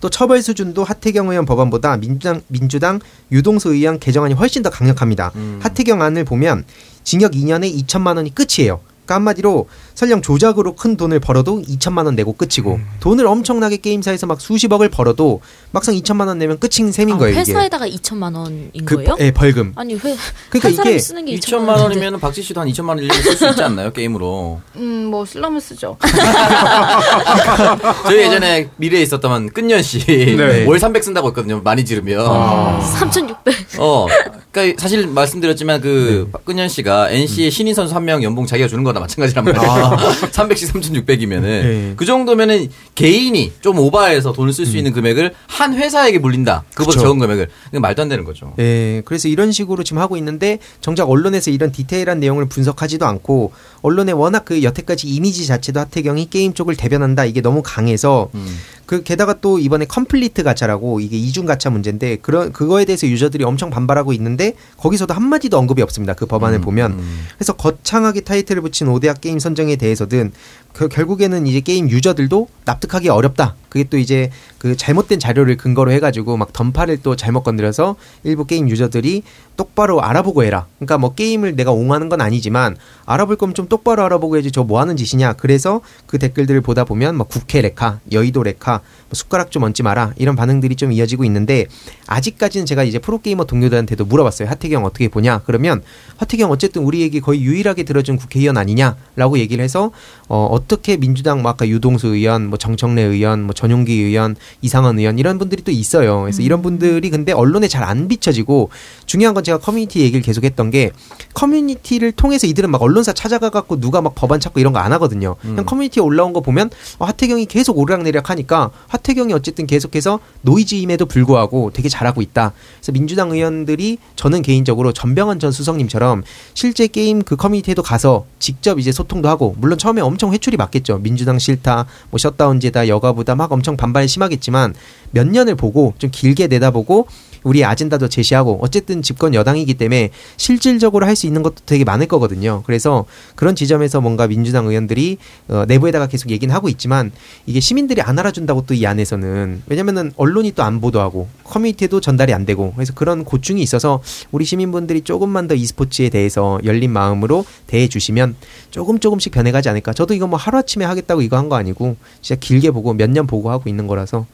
또 처벌 수준도 하태경 의원 법안보다 민주당 민주당 유동수 의원 개정안이 훨씬 더 강력합니다. 하태경 안을 보면 징역 2년에 2천만 원이 끝이에요. 그러니까 한마디로 설령 조작으로 큰 돈을 벌어도 2천만 원 내고 끝이고 돈을 엄청나게 게임사에서 막 수십억을 벌어도 막상 2천만 원 내면 끝인 셈인 아, 거예요. 이게. 회사에다가 2천만 원인 그 거예요? 예, 벌금. 아니 회 그러니까 이게 쓰는 게 2천만 2천만 원이면 박지 씨도 한 2천만 원 1년에 쓸수 있지 않나요? 게임으로. 음, 뭐 쓰려면 쓰죠. (laughs) 저희 예전에 미래에 있었던 끈년 씨. 네. 월300 쓴다고 했거든요. 많이 지르면. 아. 3,600. 어. 그러니까 사실 말씀드렸지만 그 끈년 씨가 NC의 신인 선수 한 명 연봉 자기가 주는 거나 마찬가지란 말이에요. 300씩 3,600이면은 네. 그 정도면은 개인이 좀 오바해서 돈을 쓸 수 있는 금액을 한 회사에게 물린다. 그보다 그쵸. 적은 금액을. 이건 말도 안 되는 거죠. 예, 그래서 이런 식으로 지금 하고 있는데 정작 언론에서 이런 디테일한 내용을 분석하지도 않고 언론에 워낙 그 여태까지 이미지 자체도 하태경이 게임 쪽을 대변한다 이게 너무 강해서 음. 그 게다가 또 이번에 complete 가차라고 이게 이중 가차 문제인데 그런 그거에 대해서 유저들이 엄청 반발하고 있는데 거기서도 한 마디도 언급이 없습니다. 그 법안을 음, 보면 음. 그래서 거창하게 타이틀을 붙인 오대악 게임 선정에 대해서든 그 결국에는 이제 게임 유저들도 납득하기 어렵다. 그게 또 이제 그 잘못된 자료를 근거로 해가지고 막 던파를 또 잘못 건드려서 일부 게임 유저들이 똑바로 알아보고 해라. 그러니까 뭐 게임을 내가 옹호하는 건 아니지만 알아볼 거면 좀 똑바로 알아보고 해야지 저 뭐 하는 짓이냐. 그래서 그 댓글들을 보다 보면 뭐 국회 레카, 여의도 레카, 뭐 숟가락 좀 얹지 마라 이런 반응들이 좀 이어지고 있는데 아직까지는 제가 이제 프로게이머 동료들한테도 물어봤어요. 하태경 어떻게 보냐? 그러면 하태경 어쨌든 우리 얘기 거의 유일하게 들어준 국회의원 아니냐라고 얘기를 해서 어, 어떻게 민주당 뭐 아까 유동수 의원, 뭐 정청래 의원, 뭐 전용기 의원, 이상헌 의원 이런 분들이 또 있어요. 그래서 이런 분들이 근데 언론에 잘 안 비춰지고 중요한 건 제가 커뮤니티 얘기를 계속했던 게 커뮤니티를 통해서 이들은 막 언론사 찾아가 갖고 누가 막 법안 찾고 이런 거 안 하거든요. 그냥 커뮤니티에 올라온 거 보면 어, 하태경이 계속 오르락내리락 하니까 하태경이 어쨌든 계속해서 노이즈임에도 불구하고 되게 잘하고 있다. 그래서 민주당 의원들이 저는 개인적으로 전병헌 전 수석님처럼 실제 게임 그 커뮤니티에도 가서 직접 이제 소통도 하고 물론 처음에 엄청 회초리 맞겠죠. 민주당 싫다, 뭐 셧다운제다, 여가부다 막 엄청 반발 심하겠지만 몇 년을 보고 좀 길게 내다보고 우리의 아젠다도 제시하고 어쨌든 집권 여당이기 때문에 실질적으로 할 수 있는 것도 되게 많을 거거든요. 그래서 그런 지점에서 뭔가 민주당 의원들이 어, 내부에다가 계속 얘기는 하고 있지만 이게 시민들이 안 알아준다고 또 이 안에서는 왜냐면은 언론이 또 안 보도하고 커뮤니티에도 전달이 안 되고 그래서 그런 고충이 있어서 우리 시민분들이 조금만 더 e스포츠에 대해서 열린 마음으로 대해 주시면 조금 조금씩 변해가지 않을까. 저도 이거 뭐 하루아침에 하겠다고 이거 한 거 아니고 진짜 길게 보고 몇 년 보고 하고 있는 거라서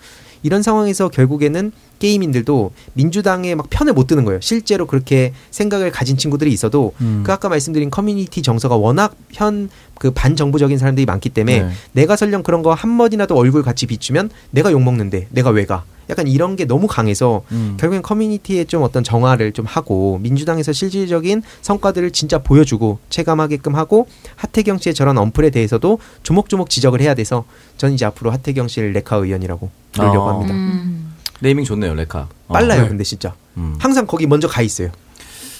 이런 상황에서 결국에는 게이민들도 민주당에 막 편을 못 드는 거예요. 실제로 그렇게 생각을 가진 친구들이 있어도 음. 그 아까 말씀드린 커뮤니티 정서가 워낙 현 그 반정부적인 사람들이 많기 때문에 네. 내가 설령 그런 거 한마디라도 얼굴 같이 비추면 내가 욕 먹는데 내가 왜 가? 약간 이런 게 너무 강해서 음. 결국엔 커뮤니티에 좀 어떤 정화를 좀 하고 민주당에서 실질적인 성과들을 진짜 보여주고 체감하게끔 하고 하태경 씨의 저런 언플에 대해서도 조목조목 지적을 해야 돼서 저는 이제 앞으로 하태경 씨를 레카 의원이라고 부르려고 어. 합니다. 음. 네이밍 좋네요, 레카. 어. 빨라요, 네. 근데 진짜 음. 항상 거기 먼저 가 있어요.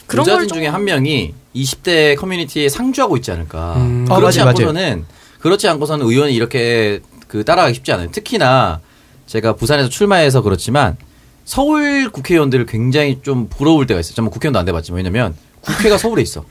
그런 걸 좀- 중에 한 명이 20대 커뮤니티에 상주하고 있지 않을까. 음. 어, 그렇지 맞아요, 않고서는 그렇지 않고서는 의원이 이렇게 그 따라가기 쉽지 않아요. 특히나 제가 부산에서 출마해서 그렇지만 서울 국회의원들을 굉장히 좀 부러울 때가 있어요. 정말 국회의원도 안 돼봤지만 왜냐면 국회가 서울에 있어.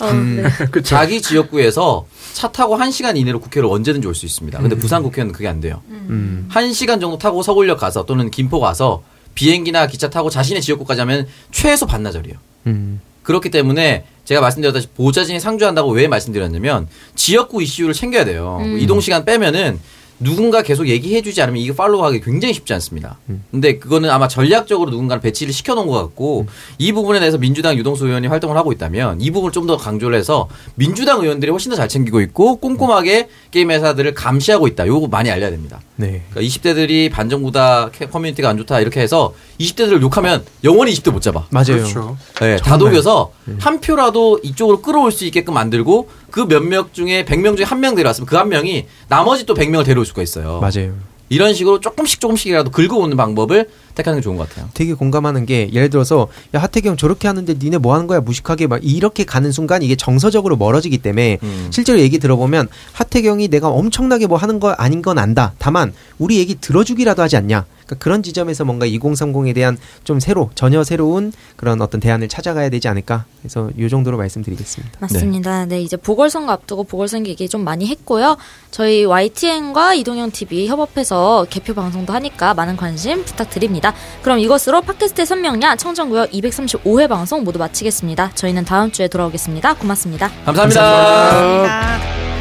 어, (laughs) 네. (laughs) 그쵸. 자기 지역구에서 차 타고 1시간 이내로 국회를 언제든지 올 수 있습니다. 근데 부산 국회의원은 그게 안 돼요. 음. 1시간 정도 타고 서울역 가서 또는 김포 가서 비행기나 기차 타고 자신의 지역구까지 하면 최소 반나절이에요. 음. 그렇기 때문에 제가 말씀드렸다시피 보좌진이 상주한다고 왜 말씀드렸냐면 지역구 이슈를 챙겨야 돼요. 음. 이동 시간 빼면은 누군가 계속 얘기해주지 않으면 이게 follow하기 굉장히 쉽지 않습니다. 근데 그거는 아마 전략적으로 누군가를 배치를 시켜놓은 것 같고 이 부분에 대해서 민주당 유동수 의원이 활동을 하고 있다면 이 부분을 좀 더 강조를 해서 민주당 의원들이 훨씬 더 잘 챙기고 있고 꼼꼼하게 게임 회사들을 감시하고 있다. 요거 많이 알려야 됩니다. 네. 그러니까 20대들이 반정부다 캐- 커뮤니티가 안 좋다 이렇게 해서 20대들을 욕하면 영원히 20대 못 잡아. 맞아요. 그렇죠. 네, 다 정말. 녹여서 한 표라도 이쪽으로 끌어올 수 있게끔 만들고 그 몇명 중에 100명 중에 한 명 데려왔으면 그 한 명이 나머지 또 100명을 데려올 수가 있어요. 맞아요. 이런 식으로 조금씩 조금씩이라도 긁어오는 방법을 택하는 게 좋은 것 같아요. 되게 공감하는 게 예를 들어서 야 하태경 저렇게 하는데 니네 뭐 하는 거야 무식하게 막 이렇게 가는 순간 이게 정서적으로 멀어지기 때문에 음. 실제로 얘기 들어보면 하태경이 내가 엄청나게 뭐 하는 거 아닌 건 안다. 다만 우리 얘기 들어주기라도 하지 않냐. 그러니까 그런 지점에서 뭔가 2030에 대한 좀 새로 전혀 새로운 그런 어떤 대안을 찾아가야 되지 않을까. 그래서 요 정도로 말씀드리겠습니다. 맞습니다. 네. 이제 보궐선거 앞두고 보궐선거 얘기 좀 많이 했고요. 저희 YTN과 이동형 TV 협업해서 개표 방송도 하니까 많은 관심 부탁드립 니다. 그럼 이것으로 팟캐스트 선명야 청정구역 235회 방송 모두 마치겠습니다. 저희는 다음 주에 돌아오겠습니다. 고맙습니다. 감사합니다. 감사합니다. 감사합니다.